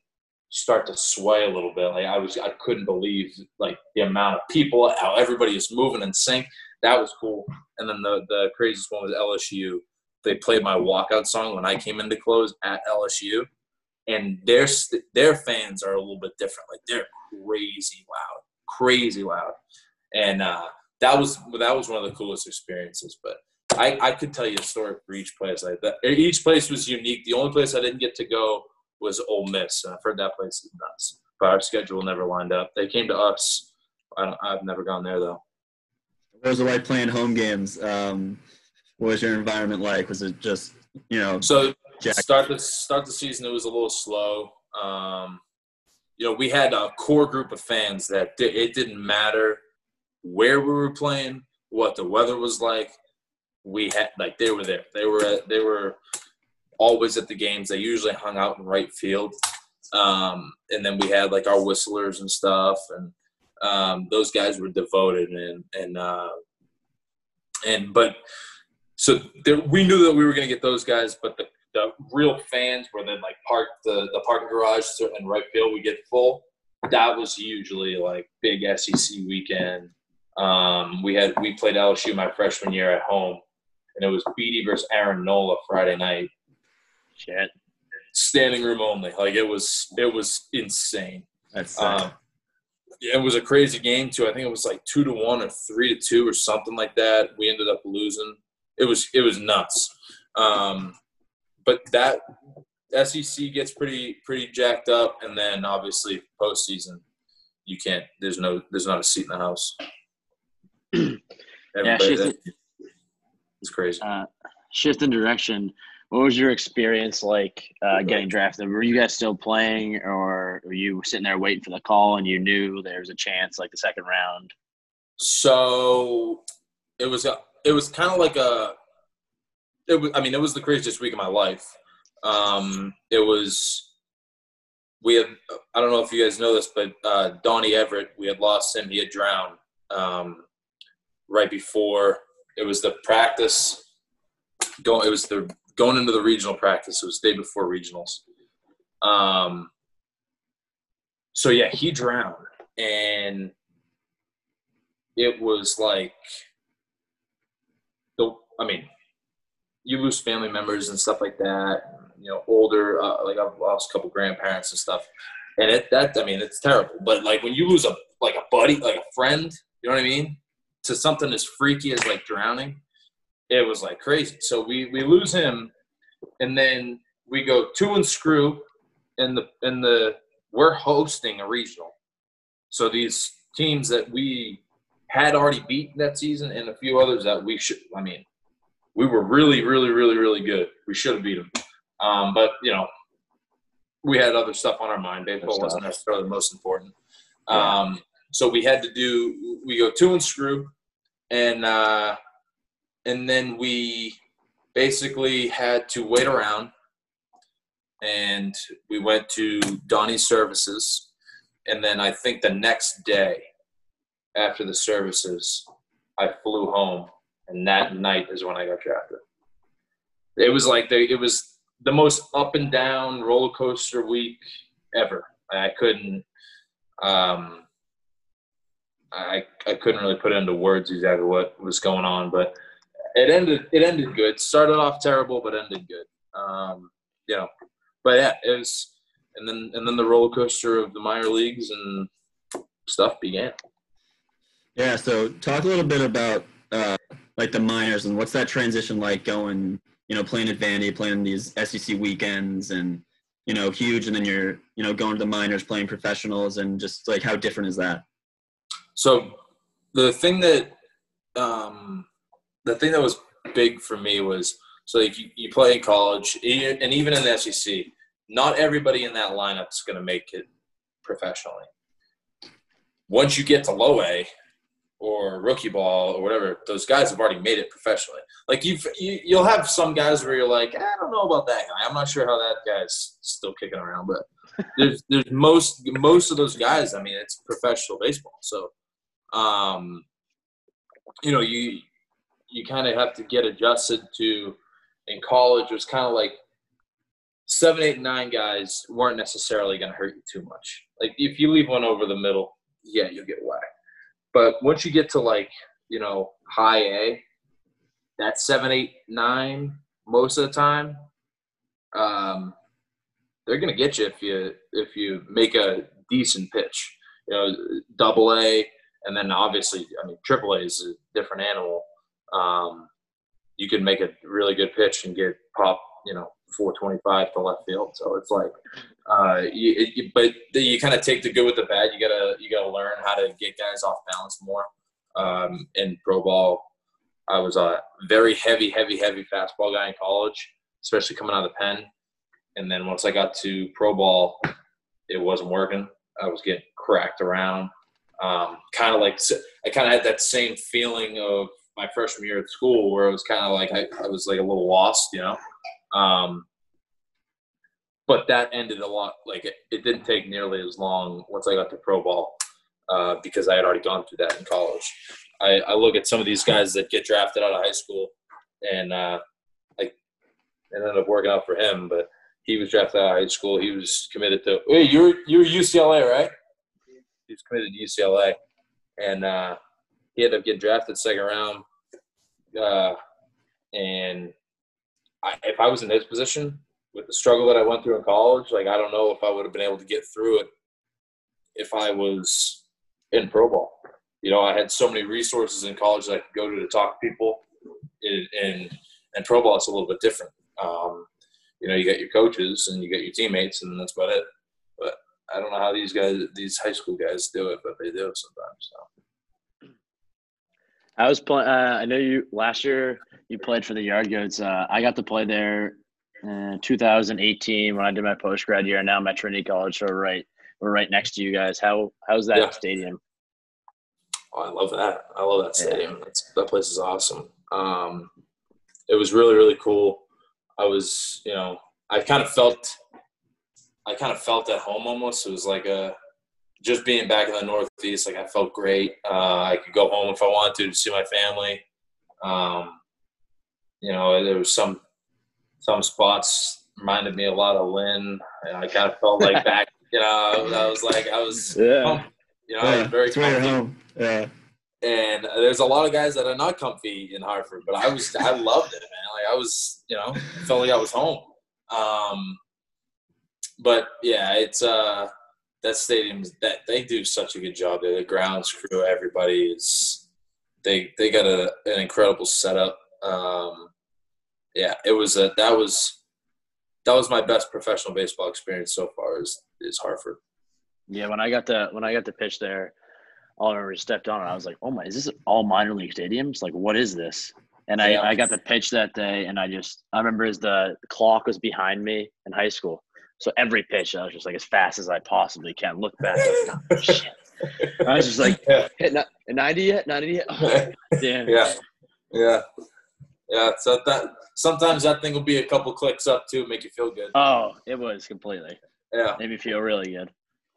Speaker 4: start to sway a little bit. Like I was, I couldn't believe like the amount of people, how everybody is moving in sync. That was cool. And then the the craziest one was LSU. They played my walkout song when I came into close at LSU, and their their fans are a little bit different. Like they're crazy loud, crazy loud, and uh, that was that was one of the coolest experiences. But I, I could tell you a story for each place. Like that, each place was unique. The only place I didn't get to go was Ole Miss, and I've heard that place is nuts. But our schedule never lined up. They came to us. I don't, I've never gone there though.
Speaker 1: What was it like playing home games? Um, what was your environment like? Was it just you know?
Speaker 4: So
Speaker 1: Jack-
Speaker 4: start the start the season, it was a little slow. Um, you know, we had a core group of fans that di- it didn't matter where we were playing, what the weather was like. We had like they were there. They were at, they were always at the games. They usually hung out in right field, um, and then we had like our whistlers and stuff, and um, those guys were devoted and and uh, and but so there, we knew that we were going to get those guys, but the, the real fans where they like park the the parking garage and right field we get full. That was usually like big SEC weekend. Um, we had we played LSU my freshman year at home, and it was Beede versus Aaron Nola Friday night,
Speaker 2: Shit.
Speaker 4: standing room only. Like it was it was insane.
Speaker 1: That's.
Speaker 4: Um, it was a crazy game too. I think it was like two to one or three to two or something like that. We ended up losing. It was it was nuts. Um, but that SEC gets pretty pretty jacked up, and then obviously postseason, you can't. There's no there's not a seat in the house.
Speaker 2: Yeah,
Speaker 4: Everybody,
Speaker 2: shit.
Speaker 4: it's crazy.
Speaker 2: Uh, shift in direction. What was your experience like uh, getting drafted? Were you guys still playing, or were you sitting there waiting for the call and you knew there was a chance, like the second round?
Speaker 4: So it was a, it was kind of like a it was I mean it was the craziest week of my life. Um, it was we had I don't know if you guys know this, but uh, Donny Everett we had lost him. He had drowned um, right before it was the practice. Going it was the going into the regional practice. It was day before regionals. Um, so yeah, he drowned and it was like the I mean, you lose family members and stuff like that. You know, older uh, like I've lost a couple grandparents and stuff, and it that I mean it's terrible. But like when you lose a like a buddy, like a friend, you know what I mean, to something as freaky as like drowning, it was like crazy. So we we lose him, and then we go two and screw, in the in the we're hosting a regional. So these teams that we had already beaten that season and a few others that we should, I mean, we were really, really, really, really good. We should have beat them. Um, but, you know, we had other stuff on our mind. Baseball wasn't necessarily the most important. Um, so we had to do, we go two and screw. And, uh, and then we basically had to wait around and we went to Donny's services. And then I think the next day, after the services, I flew home, and that night is when I got drafted. It was like the, it was the most up and down roller coaster week ever. I couldn't, um, I I couldn't really put into words exactly what was going on, but it ended it ended good. Started off terrible, but ended good. Um, you know, but yeah, it was, and then and then the roller coaster of the minor leagues and stuff began.
Speaker 1: Yeah, so talk a little bit about uh, like the minors and what's that transition like going, you know, playing at Vandy, playing these SEC weekends and, you know, huge, and then you're, you know, going to the minors, playing professionals, and just like how different is that?
Speaker 4: So the thing that, um, the thing that was big for me was so like you, you play in college and even in the SEC, not everybody in that lineup is going to make it professionally. Once you get to low A, or rookie ball or whatever, those guys have already made it professionally. Like you've, you, you'll have some guys where you're like, I don't know about that guy. I'm not sure how that guy's still kicking around, but there's there's most most of those guys. I mean, it's professional baseball, so um, you know you you kind of have to get adjusted to. In college, it was kind of like seven, eight, nine guys weren't necessarily going to hurt you too much. Like if you leave one over the middle, yeah, you'll get whacked. But once you get to like, you know, high A, that seven, eight, nine, most of the time, um, they're gonna get you if you if you make a decent pitch. You know, double A, and then obviously, I mean, triple A is a different animal. Um, you can make a really good pitch and get pop, you know, 425 to left field. So it's like, uh, you, you, but you kind of take the good with the bad. You gotta you gotta learn how to get guys off balance more. Um, in pro ball, I was a very heavy, heavy, heavy fastball guy in college, especially coming out of the pen. And then once I got to pro ball, it wasn't working. I was getting cracked around. Um, kind of like I kind of had that same feeling of my freshman year at school, where it was kind of like I, I was like a little lost, you know. Um, but that ended a lot. Like it, it didn't take nearly as long once I got to pro ball uh, because I had already gone through that in college. I, I, look at some of these guys that get drafted out of high school, and uh, I ended up working out for him. But he was drafted out of high school. He was committed to. Hey, you're you're UCLA, right? He was committed to UCLA, and uh, he ended up getting drafted second round. Uh, and I, if I was in his position with the struggle that I went through in college, like I don't know if I would have been able to get through it if I was in pro ball. You know, I had so many resources in college that I could go to to talk to people, and and pro ball it's a little bit different. Um, you know, you get your coaches and you get your teammates, and that's about it. But I don't know how these guys, these high school guys, do it, but they do sometimes. So.
Speaker 2: I was playing. Uh, I know you last year you played for the Yard Goats. Uh, I got to play there uh, 2018 when I did my post grad year. And now I'm at Trinity College, so we're right we're right next to you guys. How how's that
Speaker 4: Yeah.
Speaker 2: stadium?
Speaker 4: Oh, I love that. I love that stadium. That's, that place is awesome. Um, it was really, really cool. I was, you know, I kind of felt, I kind of felt at home almost. It was like a, just being back in the Northeast. Like I felt great. Uh, I could go home if I wanted to to see my family. Um, you know, there was some, some spots reminded me a lot of Lynn. And I kind of felt like back. You know, I was like, I was,
Speaker 2: Yeah.
Speaker 4: you know, I was very comfy
Speaker 1: home. Yeah.
Speaker 4: and there's a lot of guys that are not comfy in Hartford, but I was I loved it, man. Like I was, you know, felt like I was home. Um, but yeah, it's uh that stadium that they do such a good job. there. The grounds crew, everybody is they they got a an incredible setup. Um, yeah, it was a that was that was my best professional baseball experience so far. Is is Hartford.
Speaker 2: Yeah, when I got the when I got the pitch there, all I remember is stepped on it. I was like, "Oh my, is this all minor league stadiums? Like, what is this?" And I,
Speaker 4: Yeah.
Speaker 2: I got the pitch that day, and I just I remember as the clock was behind me in high school, so every pitch I was just like as fast as I possibly can. Look back, like, oh, shit. I was just like,
Speaker 4: Yeah.
Speaker 2: hit ni- ninety yet, ninety yet. Oh, damn.
Speaker 4: yeah, yeah, yeah. So that sometimes that thing will be a couple clicks up too, make you feel good.
Speaker 2: Oh, it was completely
Speaker 4: Yeah,
Speaker 2: made me feel really good.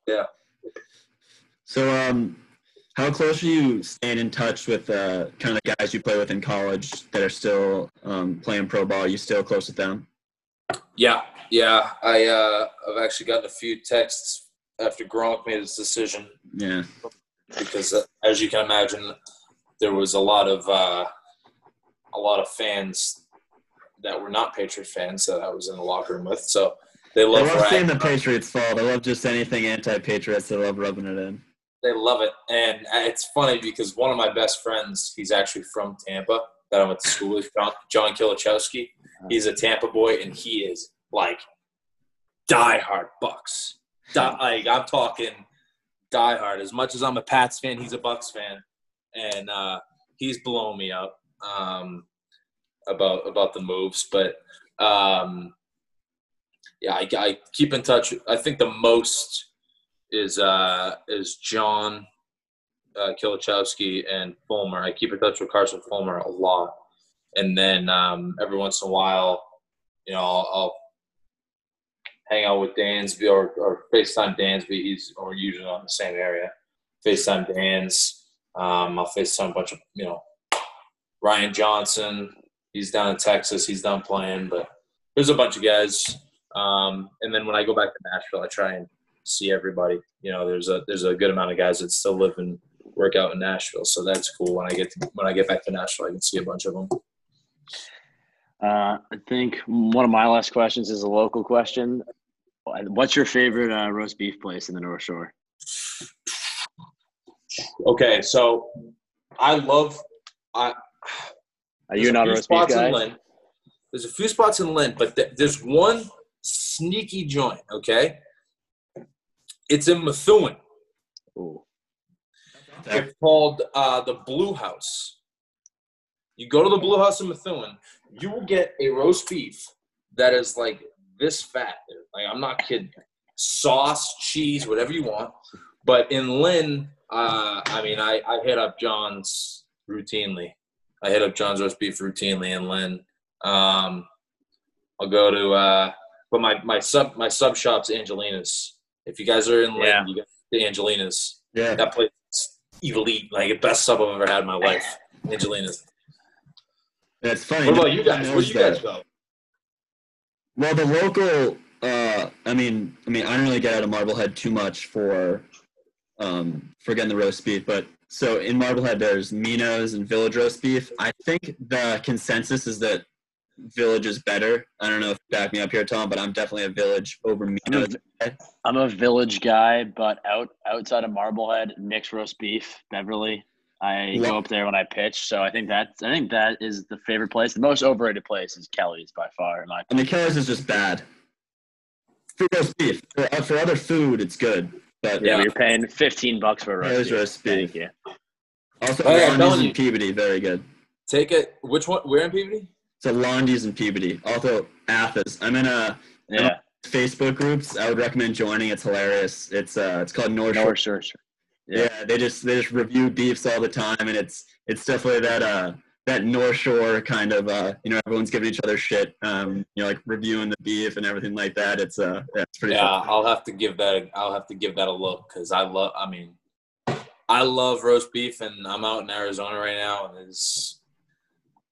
Speaker 2: Yeah.
Speaker 1: So, um, how close are you staying in touch with uh, kind of the guys you play with in college that are still um, playing pro ball? Are you still close with them?
Speaker 4: Yeah, yeah. I uh, I've actually gotten a few texts after Gronk made his decision
Speaker 1: Yeah.
Speaker 4: because, uh, as you can imagine, there was a lot of uh, a lot of fans that were not Patriot fans that I was in the locker room with. So they
Speaker 1: They
Speaker 4: love
Speaker 1: love seeing the Patriots fall. They love just anything anti-Patriots. They love rubbing it in.
Speaker 4: They love it, and it's funny because one of my best friends, he's actually from Tampa, that I went to school with, John, John Kilichowski. He's a Tampa boy, and he is like diehard Bucs. Die, like I'm talking diehard. As much as I'm a Pats fan, he's a Bucs fan, and uh, he's blowing me up um, about about the moves. But um, yeah, I, I keep in touch. I think the most is uh, is John uh, Kilichowski and Fulmer. I keep in touch with Carson Fulmer a lot, and then um, every once in a while, you know, I'll, I'll hang out with Dansby or, or FaceTime Dansby. He's or usually on the same area. FaceTime Dan's. Um, I'll FaceTime a bunch of you know Ryan Johnson. He's down in Texas. He's done playing, but there's a bunch of guys. Um, and then when I go back to Nashville, I try and see everybody. You know, there's a there's a good amount of guys that still live and work out in Nashville, so that's cool. When I get to, when I get back to Nashville, I can see a bunch of them.
Speaker 2: Uh, I think one of my last questions is a local question. What's your favorite uh, roast beef place in the North Shore?
Speaker 4: Okay, so I love. I
Speaker 2: Are you not a roast beef guy?
Speaker 4: in Lynn. There's a few spots in Lynn, but th- there's one sneaky joint. Okay, it's in Methuen.
Speaker 2: Ooh.
Speaker 4: It's called uh, the Blue House. You go to the Blue House in Methuen, you will get a roast beef that is like this fat. Like I'm not kidding. Sauce, cheese, whatever you want. But in Lynn, uh, I mean, I, I hit up John's routinely. I hit up John's roast beef routinely in Lynn. Um, I'll go to, uh, but my, my sub my sub shop's Angelina's. If you guys are in Lynn,
Speaker 2: Yeah.
Speaker 4: you go to Angelina's.
Speaker 1: Yeah.
Speaker 4: That place elite, like the best sub I've ever had in my life. Angelina's.
Speaker 1: That's funny.
Speaker 4: What about you guys? Do you guys go?
Speaker 1: Well, the local, uh, I mean, I mean, I don't really get out of Marblehead too much for, um, for getting the roast beef, but so in Marblehead there's Minos and Village roast beef. I think the consensus is that Village is better. I don't know if you back me up here, Tom, but I'm definitely a Village over me.
Speaker 2: I'm
Speaker 1: Minos.
Speaker 2: a, I'm a village guy, but out outside of Marblehead, Nick's roast beef, Beverly. I
Speaker 1: Lo-
Speaker 2: go up there when I pitch, so I think that I think that is the favorite place. The most overrated place is Kelly's by far, in my
Speaker 1: I mean, Kelly's is just bad. For roast beef, for, uh, for other food, it's good, but
Speaker 2: Yeah,
Speaker 4: Yeah.
Speaker 2: you're paying 15 bucks for a roast
Speaker 1: Kelly's
Speaker 2: beef.
Speaker 1: roast beef.
Speaker 2: Thank you.
Speaker 1: Also,
Speaker 4: Oh, yeah, I'm
Speaker 1: Ronnie's
Speaker 4: telling
Speaker 1: and
Speaker 4: you.
Speaker 1: Peabody, very good.
Speaker 4: Take it. Which one? Where in Peabody?
Speaker 1: So Londy's and Peabody, also Athos. I'm in a
Speaker 2: Yeah,
Speaker 1: Facebook groups. I would recommend joining. It's hilarious. It's uh, it's called North Shore.
Speaker 2: North Shore.
Speaker 1: Yeah.
Speaker 2: yeah.
Speaker 1: they just they just review beefs all the time, and it's it's definitely that uh that North Shore kind of uh you know everyone's giving each other shit. Um, you know, like reviewing the beef and everything like that. It's uh yeah, it's pretty.
Speaker 4: Yeah,
Speaker 1: fun.
Speaker 4: I'll have to give that. A, I'll have to give that a look because I love. I mean, I love roast beef, and I'm out in Arizona right now, and there's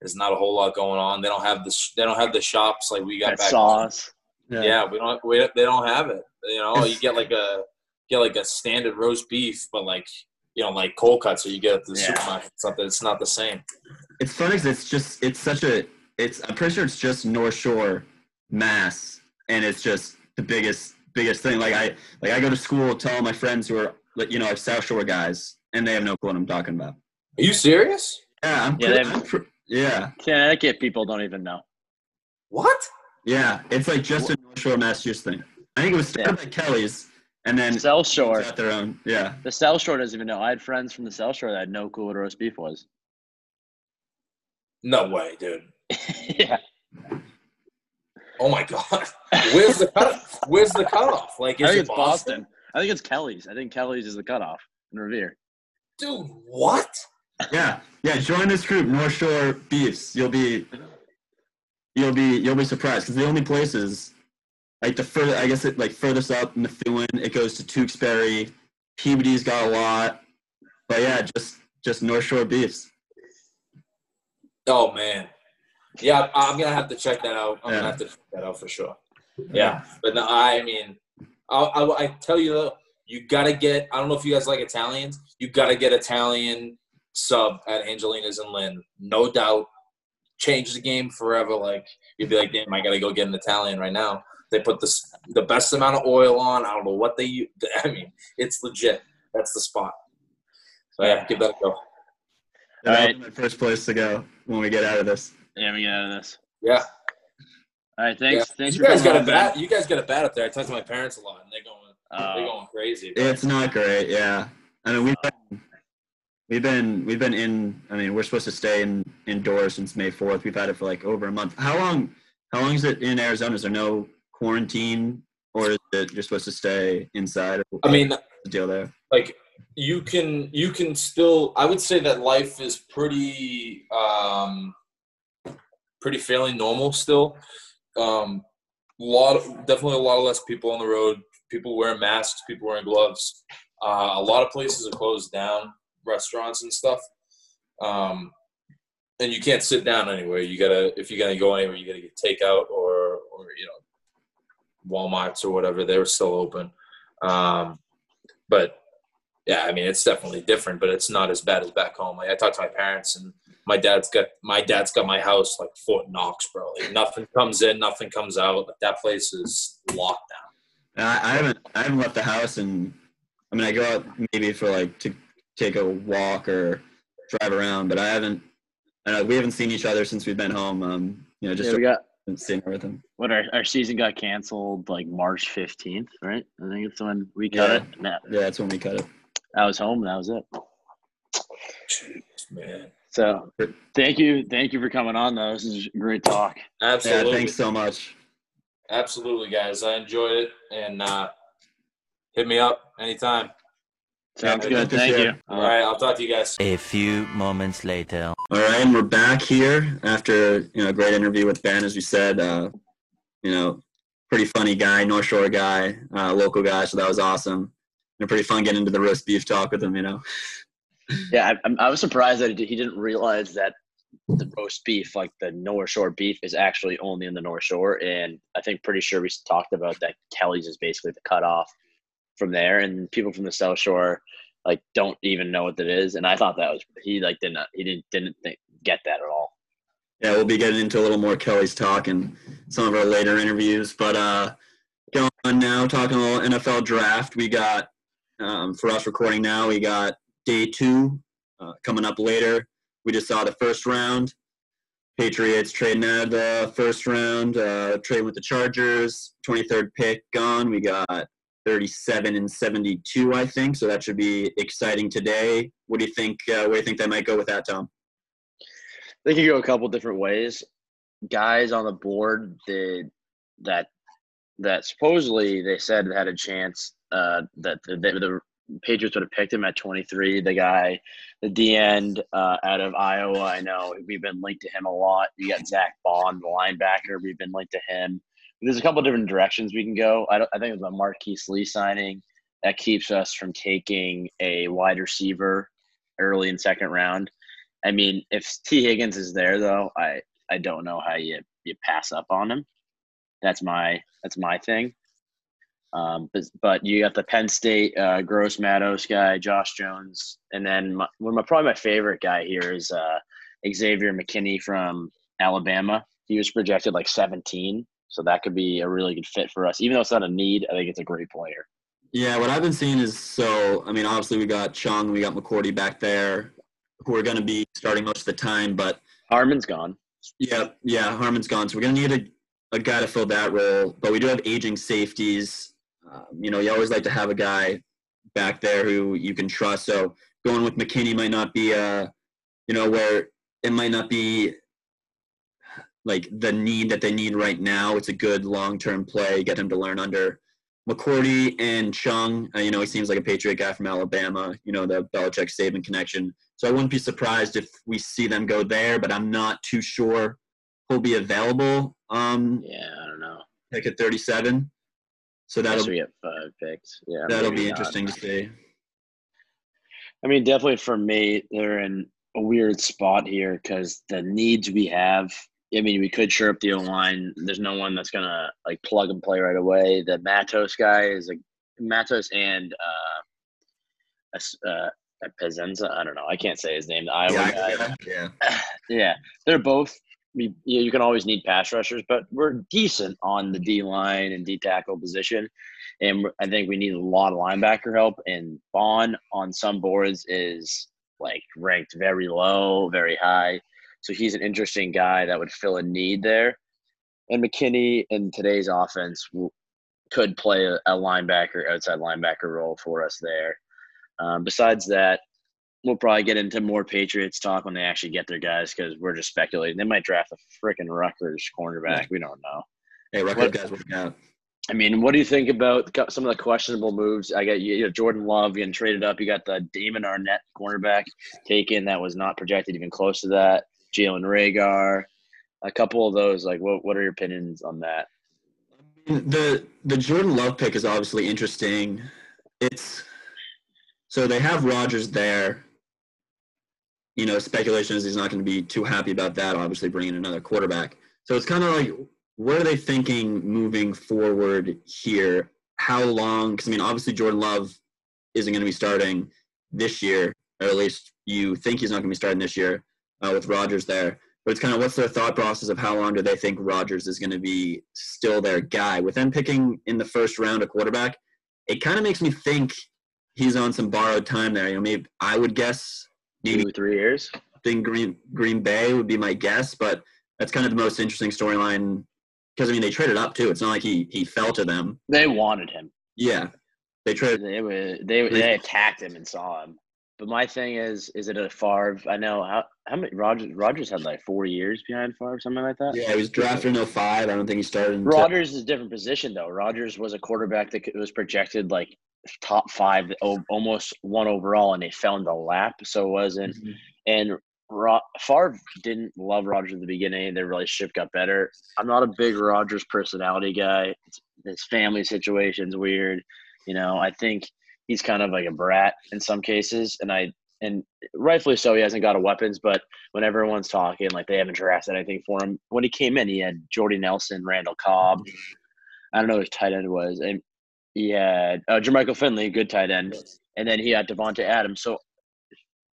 Speaker 4: there's not a whole lot going on. They don't have the sh- they don't have the shops like we got
Speaker 2: That
Speaker 4: back.
Speaker 2: sauce.
Speaker 4: Yeah. we don't. We, they don't have it. You know, you get like a get like a standard roast beef, but like you know, like cold cuts, or you get at the
Speaker 2: Yeah.
Speaker 4: supermarket. Something. It's not the same.
Speaker 1: It's funny because it's just it's such a it's I'm pretty sure it's just North Shore, Mass, and it's just the biggest biggest thing. Like I like I go to school, tell all my friends who are like you know like South Shore guys, and they have no clue what I'm talking about.
Speaker 4: Are you serious?
Speaker 1: Yeah, I'm.
Speaker 2: Yeah,
Speaker 1: pretty-
Speaker 2: they have-
Speaker 1: I'm pre- yeah,
Speaker 2: Connecticut people don't even know.
Speaker 4: What?
Speaker 1: yeah. It's like just a North Shore, Massachusetts thing. I think it was started
Speaker 2: Yeah.
Speaker 1: by Kelly's, and then
Speaker 2: South Shore.
Speaker 1: got their own. Yeah,
Speaker 2: The South Shore doesn't even know. I had friends from the South Shore that had no clue what roast beef was.
Speaker 4: No way, dude.
Speaker 2: yeah.
Speaker 4: Oh my god. Where's the cut? Where's the cutoff? Like,
Speaker 2: I
Speaker 4: is
Speaker 2: think
Speaker 4: it
Speaker 2: it's Boston. I think it's Kelly's. I think Kelly's is the cutoff in Revere.
Speaker 4: Dude, what?
Speaker 1: yeah, yeah. Join this group, North Shore Beefs. You'll be, you'll be, you'll be surprised because the only places, like the further, I guess it like furthest up Methuen, it goes to Tewksbury. Peabody's got a lot, but yeah, just just North Shore Beefs.
Speaker 4: Oh man. Yeah, I'm gonna have to check that out. I'm
Speaker 1: Yeah.
Speaker 4: gonna have to check that out for sure. Yeah, but no, I mean, I, I, I tell you though, you gotta get. I don't know if you guys like Italians. You gotta get Italian sub at Angelina's and Lynn. No doubt, change the game forever. Like you'd be like, damn, I gotta go get an Italian right now. They put this the best amount of oil on. I don't know what they use. I mean, it's legit. That's the spot. So yeah, give that a go.
Speaker 1: That'll
Speaker 2: Alright.
Speaker 1: be my first place to go when we get out of this.
Speaker 2: Yeah, we get out of this.
Speaker 4: Yeah.
Speaker 2: All right, thanks.
Speaker 4: Yeah.
Speaker 2: Thanks
Speaker 4: you
Speaker 2: for
Speaker 4: guys got a bat.
Speaker 2: man.
Speaker 4: You guys got a bat up there. I talk to my parents a lot, and they're going, they're
Speaker 2: Uh,
Speaker 4: going crazy. but-
Speaker 1: It's not great. Yeah, I mean we've been, we've been we've been in. I mean we're supposed to stay in indoors since May fourth. We've had it for like over a month. How long? How long is it in Arizona? Is there no quarantine, or is it you're supposed to stay inside?
Speaker 4: I mean,
Speaker 1: the deal there.
Speaker 4: like you can you can still. I would say that life is pretty um, pretty fairly normal still. Um, lot of, definitely a lot of less people on the road. People wearing masks. People wearing gloves. Uh, a lot of places are closed down, restaurants and stuff. Um, and you can't sit down anywhere. You gotta if you're gonna go anywhere, you gotta get takeout or or you know WalMarts or whatever. They were still open, um, but yeah, I mean it's definitely different, but it's not as bad as back home. Like I talked to my parents, and my dad's got my dad's got my house like Fort Knox, bro. Like nothing comes in, nothing comes out. Like that place is locked down.
Speaker 1: I, I haven't I haven't left the house, and I mean I go out maybe for like to take a walk or drive around, but I haven't. I know we haven't seen each other since we've been home. Um, you know, just
Speaker 2: yeah, we got
Speaker 1: sitting with him.
Speaker 2: what our, our season got canceled like March fifteenth, right? I think it's when we cut
Speaker 1: Yeah.
Speaker 2: it. Nah,
Speaker 1: Yeah, that's when we cut it.
Speaker 2: I was home. That was it.
Speaker 4: Jeez, man.
Speaker 2: So thank you, thank you for coming on. Though this is a great talk.
Speaker 4: Absolutely.
Speaker 1: Yeah, thanks so much.
Speaker 4: Absolutely, guys. I enjoyed it, and uh, hit me up anytime.
Speaker 2: Sounds
Speaker 1: Yeah,
Speaker 2: good.
Speaker 1: good
Speaker 2: Thank you.
Speaker 1: you.
Speaker 4: All right, I'll talk to you guys.
Speaker 3: A few moments later.
Speaker 1: All right, and we're back here after you know a great interview with Ben, as we said. Uh, you know, pretty funny guy, North Shore guy, uh, local guy, so that was awesome. And pretty fun getting into the roast beef talk with him. You know,
Speaker 2: Yeah, I, I'm- I was surprised that he didn't realize that the roast beef, like the North Shore beef, is actually only in the North Shore. And I think pretty sure we talked about that Kelly's is basically the cutoff from there, and people from the South Shore like don't even know what that is. And I thought that was he like didn't he didn't didn't think, get that at all.
Speaker 1: yeah, we'll be getting into a little more Kelly's talk and some of our later interviews. But uh, going on now, talking a little NFL draft. We got um, for us recording now. We got day two uh, coming up later. We just saw the first round. Patriots trading out of the first round, uh, trading with the Chargers. 23rd pick gone. We got 37 and 72, I think. So that should be exciting today. What do you think? Uh, where do you think they might go with that, Tom?
Speaker 2: They could go a couple different ways. guys on the board that that that supposedly they said had a chance uh, that the, the the, Patriots would have picked him at 23. The guy, the D end uh, out of Iowa, I know we've been linked to him a lot. You got Zack Baun, the linebacker. We've been linked to him. There's a couple different directions we can go. I, I think it was a Marquise Lee signing that keeps us from taking a wide receiver early in second round. I mean, if Tee Higgins is there though, I I don't know how you you pass up on him. That's my that's my thing. Um, but, but you got the Penn State uh, Gross Matos guy, Josh Jones, and then my, of my, probably my favorite guy here is uh, Xavier McKinney from Alabama. He was projected like 17, so that could be a really good fit for us. Even though it's not a need, I think it's a great player.
Speaker 1: Yeah, what I've been seeing is so. I mean, obviously we got Chung, we got McCourty back there, who are going to be starting most of the time. But
Speaker 2: Harmon's gone.
Speaker 1: Yeah, yeah, Harmon's gone, so we're going to need a, a guy to fill that role. But we do have aging safeties. Um, you know, you always like to have a guy back there who you can trust. So going with McKinney might not be a, you know, where it might not be like the need that they need right now. It's a good long-term play. Get him to learn under McCourty and Chung. Uh, you know, he seems like a Patriot guy from Alabama. You know, the Belichick Saban connection. So I wouldn't be surprised if we see them go there, but I'm not too sure he'll be available. Um,
Speaker 2: yeah, I don't know.
Speaker 1: Pick at 37. So that'll
Speaker 2: get five picks. Yeah,
Speaker 1: that'll be interesting not. to see.
Speaker 2: I mean, definitely for me, they're in a weird spot here because the needs we have. I mean, we could shore up the O line. There's no one that's gonna like plug and play right away. The Matos guy is like Matos and uh, uh, Pezenza. I don't know. I can't say his name. The Iowa
Speaker 1: yeah,
Speaker 2: guy.
Speaker 1: Yeah,
Speaker 2: yeah. They're both you, you can always need pass rushers, but we're decent on the D line and D tackle position. And I think we need a lot of linebacker help. And Baun on some boards is like ranked very low, very high. So he's an interesting guy that would fill a need there. And McKinney in today's offense could play a, a linebacker, outside linebacker role for us there. Um, besides that, we'll probably get into more Patriots talk when they actually get their guys because we're just speculating. They might draft a freaking Rutgers cornerback. We don't know.
Speaker 1: Hey, Rutgers guys working out.
Speaker 2: I mean, what do you think about some of the questionable moves? I got you know, Jordan Love getting traded up. You got the Damon Arnette cornerback taken that was not projected even close to that. Jalen Reagor, a couple of those. Like, what what are your opinions on that?
Speaker 1: The the Jordan Love pick is obviously interesting. It's so they have Rodgers there you know, speculation is he's not going to be too happy about that. Obviously, bringing another quarterback. So it's kind of like, what are they thinking moving forward here? How long? Because I mean, obviously, Jordan Love isn't going to be starting this year, or at least you think he's not going to be starting this year uh, with Rodgers there. But it's kind of what's their thought process of how long do they think Rodgers is going to be still their guy? With them picking in the first round a quarterback, it kind of makes me think he's on some borrowed time there. You know, maybe I would guess
Speaker 2: maybe two three years.
Speaker 1: I think Green Green Bay would be my guess, but that's kind of the most interesting storyline because I mean they traded up too. It's not like he he fell to them.
Speaker 2: They wanted him.
Speaker 1: Yeah, they traded.
Speaker 2: They were they they attacked him and saw him. But my thing is, is it a Favre? I know how how many Rogers Rodgers had like four years behind Favre, something like that.
Speaker 1: Yeah, he was drafted in 05. I don't think he started.
Speaker 2: In Rodgers is a different position though. Rodgers was a quarterback that was projected like top five, almost one overall, and they fell in the lap. So it wasn't. Mm-hmm. And Ro- Favre didn't love Rodgers at the beginning. Their relationship got better. I'm not a big Rodgers personality guy. It's, his family situation's weird. You know, I think he's kind of like a brat in some cases, and I and rightfully so. He hasn't got a weapons, but when everyone's talking, like they haven't drafted anything for him. When he came in, he had Jordy Nelson, Randall Cobb. I don't know who his tight end was, and he had uh, Jermichael Finley, good tight end, and then he had Davante Adams. So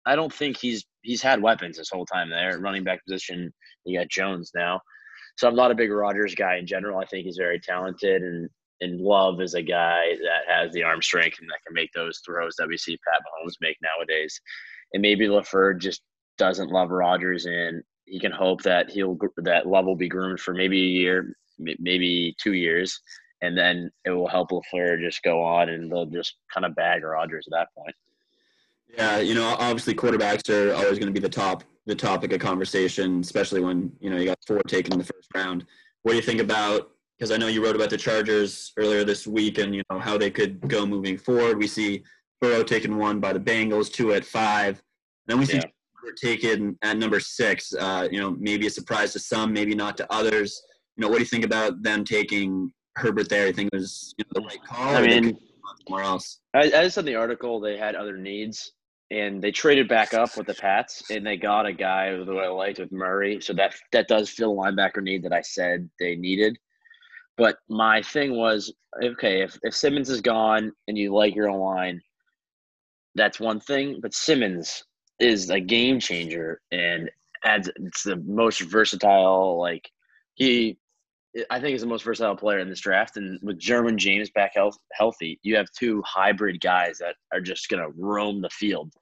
Speaker 2: I don't think he's he's had weapons this whole time there. Running back position, you got Jones now. So I'm not a big Rodgers guy in general. I think he's very talented, and and Love is a guy that has the arm strength and that can make those throws that we see Pat Mahomes make nowadays. And maybe LaFleur just doesn't love Rodgers, and he can hope that he'll that Love will be groomed for maybe a year, maybe two years, and then it will help LaFleur just go on and they'll just kind of bag Rodgers at that point.
Speaker 1: Yeah, you know, obviously quarterbacks are always going to be the top the topic of conversation, especially when you know you got four taken in the first round. What do you think about? Because I know you wrote about the Chargers earlier this week, and you know how they could go moving forward. We see Burrow taken one by the Bengals, two at five. Then we see
Speaker 2: Yeah.
Speaker 1: taken at number six. Uh, you know, maybe a surprise to some, maybe not to others. You know, what do you think about them taking Herbert there? You think it was you know, the right call?
Speaker 2: I mean,
Speaker 1: somewhere else.
Speaker 2: I, I said in the article they had other needs, and they traded back up with the Pats, and they got a guy who I liked with Murray. So that that does fill a linebacker need that I said they needed. But my thing was, okay, if, if Simmons is gone and you like your own line, that's one thing. But Simmons is a game changer and adds it's the most versatile. Like he, I think is the most versatile player in this draft. And with Derwin James back health, healthy, you have two hybrid guys that are just gonna roam the field.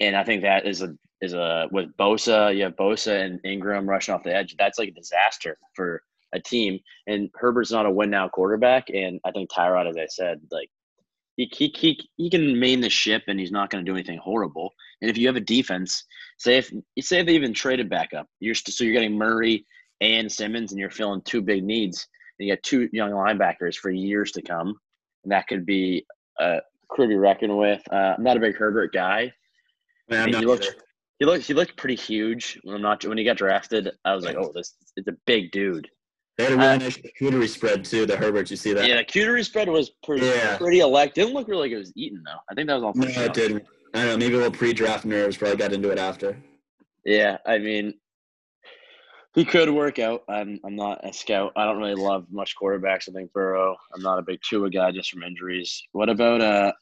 Speaker 2: And I think that is a is a with Bosa, you have Bosa and Ingram rushing off the edge. That's like a disaster for a team. And Herbert's not a win now quarterback. And I think Tyrod, as I said, like he, he, he, he can main the ship and he's not going to do anything horrible. And if you have a defense, say if say if they even traded back up, you're st- so you're getting Murray and Simmons, and you're filling two big needs. And you got two young linebackers for years to come, and that could be a crew to be reckoned with. Uh, I'm not a big Herbert guy.
Speaker 1: Man, I'm
Speaker 2: And
Speaker 1: not
Speaker 2: he looked
Speaker 1: either.
Speaker 2: he looked he looked pretty huge when I'm not when he got drafted. I was like, oh, this it's a big dude.
Speaker 1: They had a really
Speaker 2: uh,
Speaker 1: nice charcuterie spread too. The Herbert, you see that?
Speaker 2: Yeah, the cutery spread was pretty
Speaker 1: Yeah.
Speaker 2: pretty elect. Didn't look really like it was eaten though. I think that was all.
Speaker 1: No, it didn't. I don't know. Maybe a little pre-draft nerves. Probably got into it after.
Speaker 2: Yeah, I mean, he could work out. I'm I'm not a scout. I don't really love much quarterbacks. I think Burrow. I'm not a big Tua guy just from injuries. What about uh?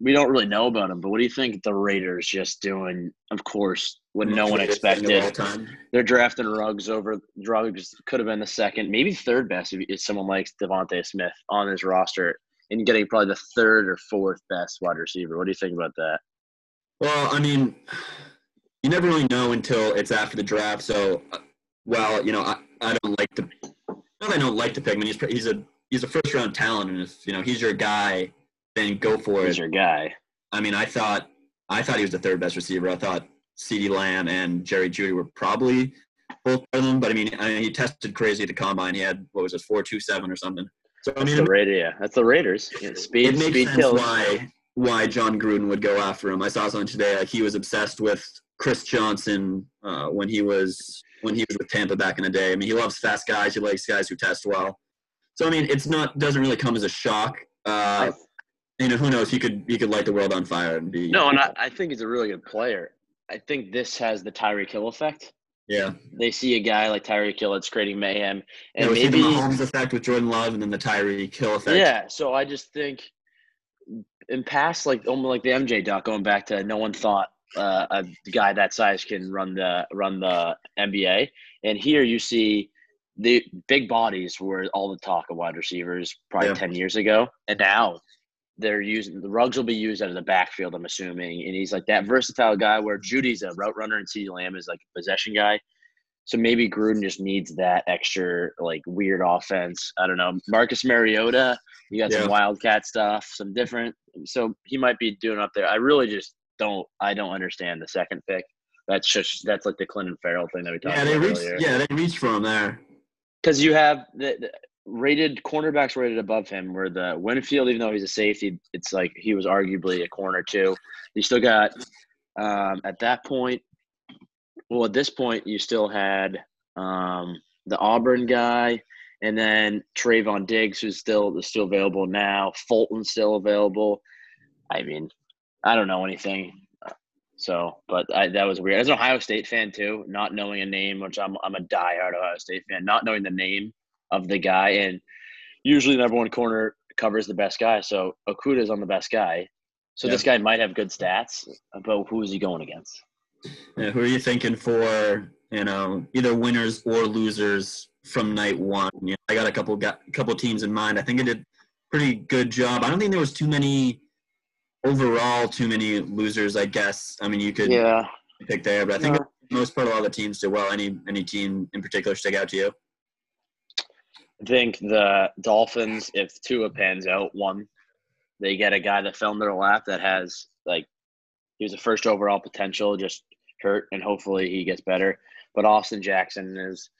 Speaker 2: We don't really know about him, but what do you think the Raiders just doing? Of course, when no one
Speaker 1: rated thing of all
Speaker 2: expected. They're drafting Ruggs over Ruggs could have been the second, maybe third best if, if someone likes DeVonta Smith on his roster, and getting probably the third or fourth best wide receiver. What do you think about that?
Speaker 1: Well, I mean, you never really know until it's after the draft. So, uh, well, you know, I, I don't like to. Not I don't like to pick him. He's he's a he's a first round talent, and if you know he's your guy, then go for
Speaker 2: He's
Speaker 1: it.
Speaker 2: your guy.
Speaker 1: I mean, I thought I thought he was the third best receiver. I thought CeeDee Lamb and Jerry Jeudy were probably both of them. But I mean, I mean, he tested crazy at the combine. He had what was it, four two seven or something. So I
Speaker 2: That's
Speaker 1: mean,
Speaker 2: the Raiders. Yeah, that's the Raiders. Yeah, speed,
Speaker 1: it makes
Speaker 2: speed
Speaker 1: sense
Speaker 2: kills.
Speaker 1: why why Jon Gruden would go after him. I saw something today. Like he was obsessed with Chris Johnson uh, when he was when he was with Tampa back in the day. I mean, he loves fast guys. He likes guys who test well. So I mean, it's not doesn't really come as a shock. Uh, you know, who knows? He could he could light the world on fire and be
Speaker 2: No, and I, I think he's a really good player. I think this has the Tyreek Hill effect.
Speaker 1: yeah.
Speaker 2: They see a guy like Tyreek Hill that's creating mayhem,
Speaker 1: And we see the
Speaker 2: maybe
Speaker 1: Mahomes effect with Jordan Love, and then the Tyreek Hill effect.
Speaker 2: yeah. So I just think in past, like almost like the MJ doc, going back to no one thought uh, a guy that size can run the run the NBA, and here you see the big bodies were all the talk of wide receivers probably
Speaker 1: Yeah.
Speaker 2: ten years ago, and now they're using the Ruggs will be used out of the backfield. I'm assuming, and he's like that versatile guy where Jeudy's a route runner and CeeDee Lamb is like a possession guy. So maybe Gruden just needs that extra like weird offense. I don't know. Marcus Mariota, you got
Speaker 1: Yeah.
Speaker 2: some wildcat stuff, some different. So he might be doing up there. I really just don't. I don't understand the second pick. That's just that's like the Clelin Ferrell thing that we talked
Speaker 1: yeah, they
Speaker 2: about
Speaker 1: reached.
Speaker 2: earlier.
Speaker 1: Yeah, they reached for him there.
Speaker 2: Because you have the, the rated cornerbacks rated above him, where the Winfield, even though he's a safety, it's like he was arguably a corner too. You still got um, at that point. Well, at this point, you still had um, the Auburn guy, and then Trevon Diggs, who's still is still available now. Fulton's still available. I mean, I don't know anything. So, but I, that was weird. As an Ohio State fan too, not knowing a name, which I'm I'm a diehard Ohio State fan, not knowing the name of the guy, and usually the number one corner covers the best guy. So Okudah's on the best guy. So this guy might have good stats, but who is he going against?
Speaker 1: Yeah, who are you thinking for? You know, either winners or losers from night one. You know, I got a couple got a couple teams in mind. I think I did pretty good job. I don't think there was too many overall too many losers. I guess. I mean, you could
Speaker 2: Yeah.
Speaker 1: pick there, but I think
Speaker 2: No.
Speaker 1: most part, a lot of the teams did well. Any any team in particular stick out to you?
Speaker 2: I think the Dolphins, if Tua pans out, one, they get a guy that fell in their lap that has like he was a first overall potential, just hurt, and hopefully he gets better. But Austin Jackson is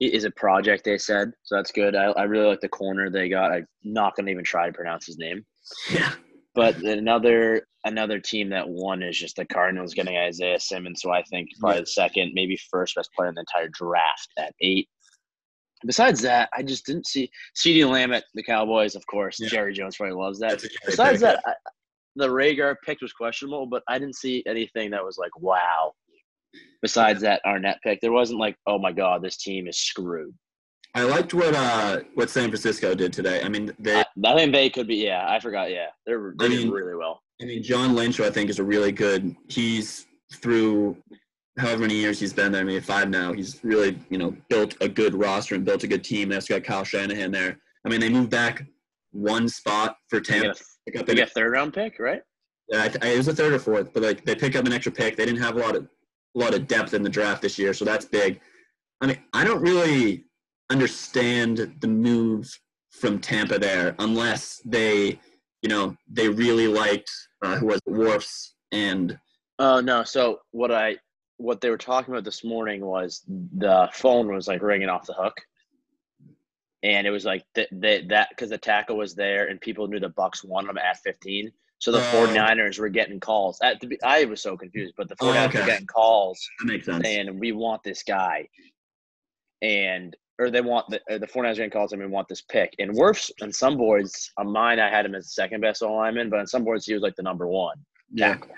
Speaker 2: is a project they said, so that's good. I, I really like the corner they got. I'm not gonna even try to pronounce his name.
Speaker 1: Yeah.
Speaker 2: But another another team that won is just the Cardinals getting Isaiah Simmons, so I think probably the second, maybe first best player in the entire draft at eight. Besides that, I just didn't see CeeDee Lamb at the Cowboys, of course.
Speaker 1: Yeah.
Speaker 2: Jerry Jones probably loves that.
Speaker 1: That's a great
Speaker 2: Besides
Speaker 1: pick.
Speaker 2: that, I, the Rhaegar pick was questionable, but I didn't see anything that was like, wow. Besides that Arnette pick, there wasn't like, oh my god, this team is screwed.
Speaker 1: I liked what uh what San Francisco did today. I mean, they
Speaker 2: I, I think they could be. Yeah, I forgot. Yeah, they're they
Speaker 1: I
Speaker 2: did
Speaker 1: mean-
Speaker 2: really well.
Speaker 1: I mean, John Lynch, I think is a really good. He's through however many years he's been there. I mean, five now. He's really, you know, built a good roster and built a good team. They also got Kyle Shanahan there. I mean, they moved back one spot for
Speaker 2: They
Speaker 1: Tampa. Pick up
Speaker 2: they got a third round pick, right?
Speaker 1: yeah, I th- it was a third or fourth, but like they pick up an extra pick. They didn't have a lot of a lot of depth in the draft this year, so that's big. I mean, I don't really understand the move from Tampa there unless they, you know, they really liked uh, who was it, Wirfs and
Speaker 2: Oh no. So what I what they were talking about this morning was the phone was like ringing off the hook, and it was like th- they, that because the tackle was there and people knew the Bucs won them at 15. So the
Speaker 1: Oh.
Speaker 2: 49ers were getting calls. At the, I was so confused, but the
Speaker 1: Oh,
Speaker 2: 49ers
Speaker 1: okay.
Speaker 2: were getting calls
Speaker 1: that makes sense.
Speaker 2: saying we want this guy, and or they want the or the 49ers getting calls and we want this pick. And Wirfs on some boards on mine I had him as the second best all lineman, but on some boards he was like the number one
Speaker 1: yeah,
Speaker 2: tackle.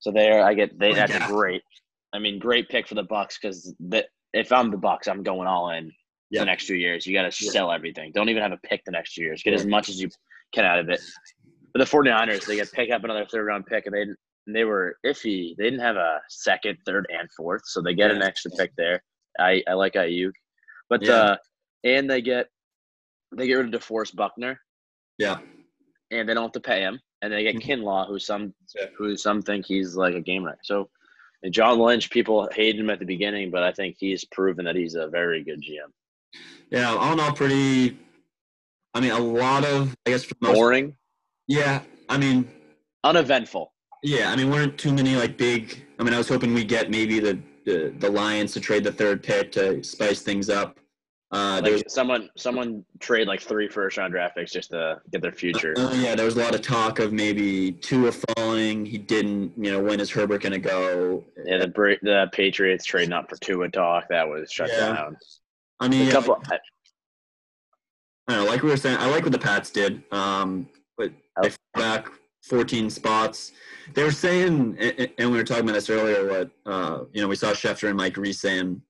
Speaker 2: So there, I get they.
Speaker 1: Oh,
Speaker 2: That's
Speaker 1: yeah.
Speaker 2: great. I mean, great pick for the Bucs because that if I'm the Bucs, I'm going all in
Speaker 1: Yeah.
Speaker 2: the next two years. You got to
Speaker 1: Yeah.
Speaker 2: sell everything. Don't even have a pick the next two years. Get as much as you can out of it. But the 49ers, they get pick up another third round pick, and they they were iffy. They didn't have a second, third, and fourth, so they get an extra pick there. I I like Aiyuk, but
Speaker 1: Yeah.
Speaker 2: uh, and they get they get rid of DeForest Buckner
Speaker 1: yeah,
Speaker 2: and they don't have to pay him. And they get
Speaker 1: Mhm.
Speaker 2: Kinlaw, who some
Speaker 1: Yeah.
Speaker 2: who some think he's like a game wrecker. So and John Lynch, people hated him at the beginning, but I think he's proven that he's a very good GM.
Speaker 1: yeah. All in all, pretty. I mean, a lot of I guess for the most.
Speaker 2: Boring,
Speaker 1: Yeah, I mean,
Speaker 2: uneventful.
Speaker 1: yeah, I mean, weren't too many like big. I mean, I was hoping we get maybe the the, the Lions to trade the third pick to spice things up. Uh, there was
Speaker 2: Like someone someone trade like three first round draft picks just to get their future.
Speaker 1: Uh, yeah, there was a lot of talk of maybe Tua falling. He didn't. You know, when is Herbert going to go?
Speaker 2: Yeah, the the Patriots trading up for Tua talk that was shut
Speaker 1: Yeah.
Speaker 2: down.
Speaker 1: I mean,
Speaker 2: A
Speaker 1: yeah,
Speaker 2: couple, I,
Speaker 1: I don't know. Like we were saying, I like what the Pats did. Um, but they fell back 14 spots. They were saying, and and we were talking about this earlier. What uh, you know, we saw Schefter and Mike Reiss saying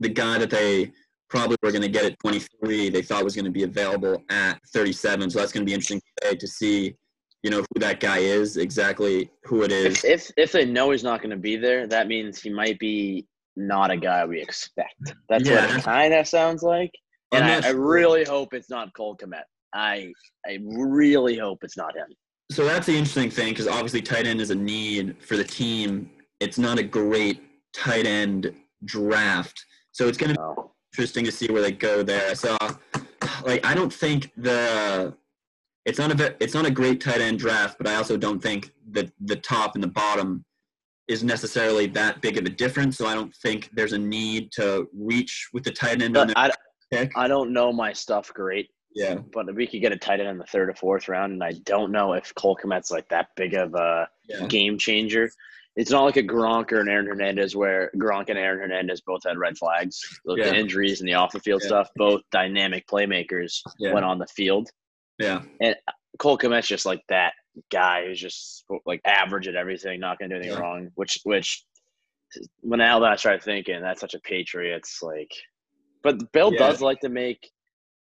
Speaker 1: the guy that they probably were going to get at 23, they thought was going to be available at 37. So that's going to be interesting today to see, you know, who that guy is, exactly who it is.
Speaker 2: if, if if they know he's not going to be there, that means he might be not a guy we expect. That's
Speaker 1: Yeah,
Speaker 2: what it kind of sounds like. And I, I really hope it's not Cole Kmet. I I really hope it's not him.
Speaker 1: So that's the interesting thing because obviously tight end is a need for the team. It's not a great tight end draft, so it's going to. Interesting to see where they go there. I saw, like, I don't think the it's not a it's not a great tight end draft, but I also don't think that the top and the bottom is necessarily that big of a difference. So I don't think there's a need to reach with the tight end on
Speaker 2: But
Speaker 1: the
Speaker 2: I,
Speaker 1: pick.
Speaker 2: I don't know my stuff great,
Speaker 1: Yeah,
Speaker 2: but we could get a tight end in the third or fourth round, and I don't know if Cole Kmet's like that big of a
Speaker 1: yeah,
Speaker 2: game changer. It's not like a Gronk or an Aaron Hernandez where Gronk and Aaron Hernandez both had red flags. Look,
Speaker 1: Yeah.
Speaker 2: The injuries and the off the field
Speaker 1: Yeah.
Speaker 2: stuff, both dynamic playmakers
Speaker 1: Yeah.
Speaker 2: went on the field.
Speaker 1: yeah, And
Speaker 2: Cole Kmet's just like that guy who's just like average at everything, not gonna do anything wrong. Which which when now that I started thinking that's such a Patriots like, but Bill does like to make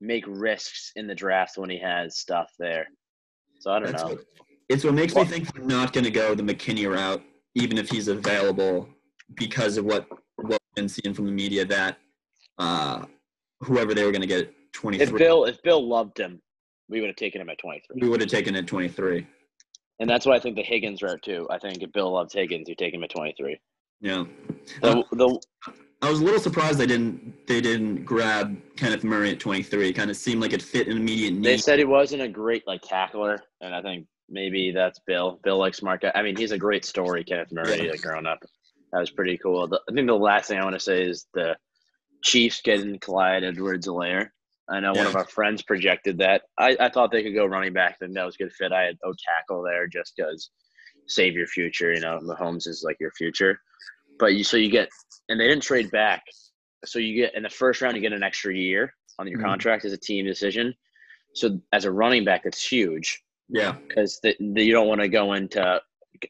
Speaker 2: make risks in the draft when he has stuff there. So I don't
Speaker 1: That's
Speaker 2: know.
Speaker 1: what, it's what makes
Speaker 2: Well-
Speaker 1: me think we're not going to go the McKinney route, even if he's available, because of what what we've been seeing from the media that uh, whoever they were going to get at twenty
Speaker 2: If Bill if Bill loved him, we would have taken him at twenty three.
Speaker 1: we would have taken him at twenty three.
Speaker 2: And that's why I think the Higgins route too. I think if Bill loved Higgins, you take him at twenty three.
Speaker 1: Yeah,
Speaker 2: The the
Speaker 1: I was a little surprised they didn't they didn't grab Kenneth Murray at twenty three. It kind of seemed like it fit an immediate need.
Speaker 2: They said he wasn't a great like tackler, and I think maybe that's Bill. Bill likes smart guy. I mean, he's a great story, Kenneth Murray, like growing up. That was pretty cool. The, I think the last thing I want to say is the Chiefs getting Clyde Edwards-Helaire. I know one of our friends projected that. I, I thought they could go running back. I think that was a good fit. I had no tackle there just because save your future. You know, Mahomes is like your future. But you so you get and they didn't trade back. So you get in the first round you get an extra year on your
Speaker 1: Mhm.
Speaker 2: contract as a team decision. So as a running back, it's huge
Speaker 1: Yeah.
Speaker 2: because you don't want to go into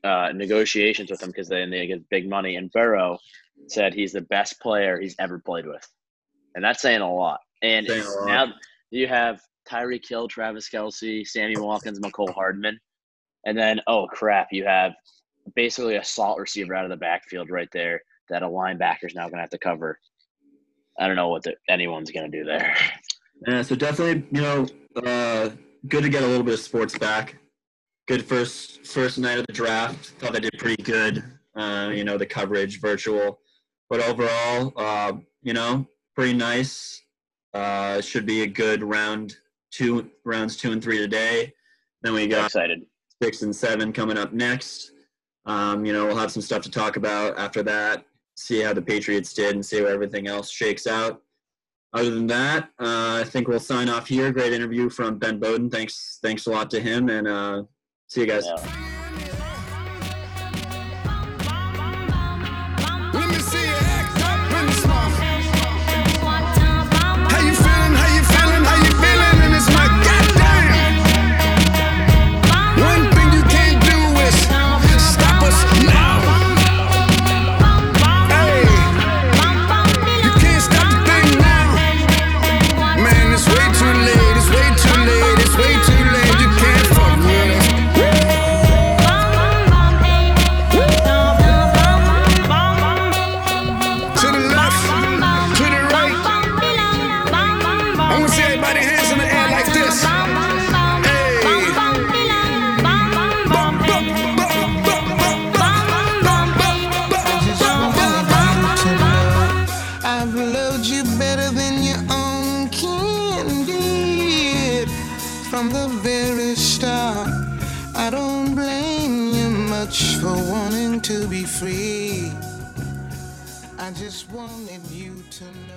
Speaker 2: uh, negotiations with them because then they get big money. And Burrow said he's the best player he's ever played with, and that's saying a lot. And
Speaker 1: a lot.
Speaker 2: now you have Tyreek Hill, Travis Kelce, Sammy Watkins, Mecole Hardman, and then oh crap, you have basically a slot receiver out of the backfield right there that a linebacker's now going to have to cover. I don't know what the, anyone's going to do there.
Speaker 1: Yeah, so definitely, you know, uh, good to get a little bit of sports back. Good first first night of the draft. Thought they did pretty good. Uh, you know, the coverage virtual, but overall, uh, you know, pretty nice. Uh, should be a good round two, rounds two and three today. Then we got
Speaker 2: excited.
Speaker 1: six and seven coming up next. Um, you know, we'll have some stuff to talk about after that. See how the Patriots did and see how everything else shakes out. Other than that, uh, I think we'll sign off here. Great interview from Ben Bowden. Thanks, thanks a lot to him, and uh, see you guys.
Speaker 2: Yeah.
Speaker 5: To be free. I just wanted you to know.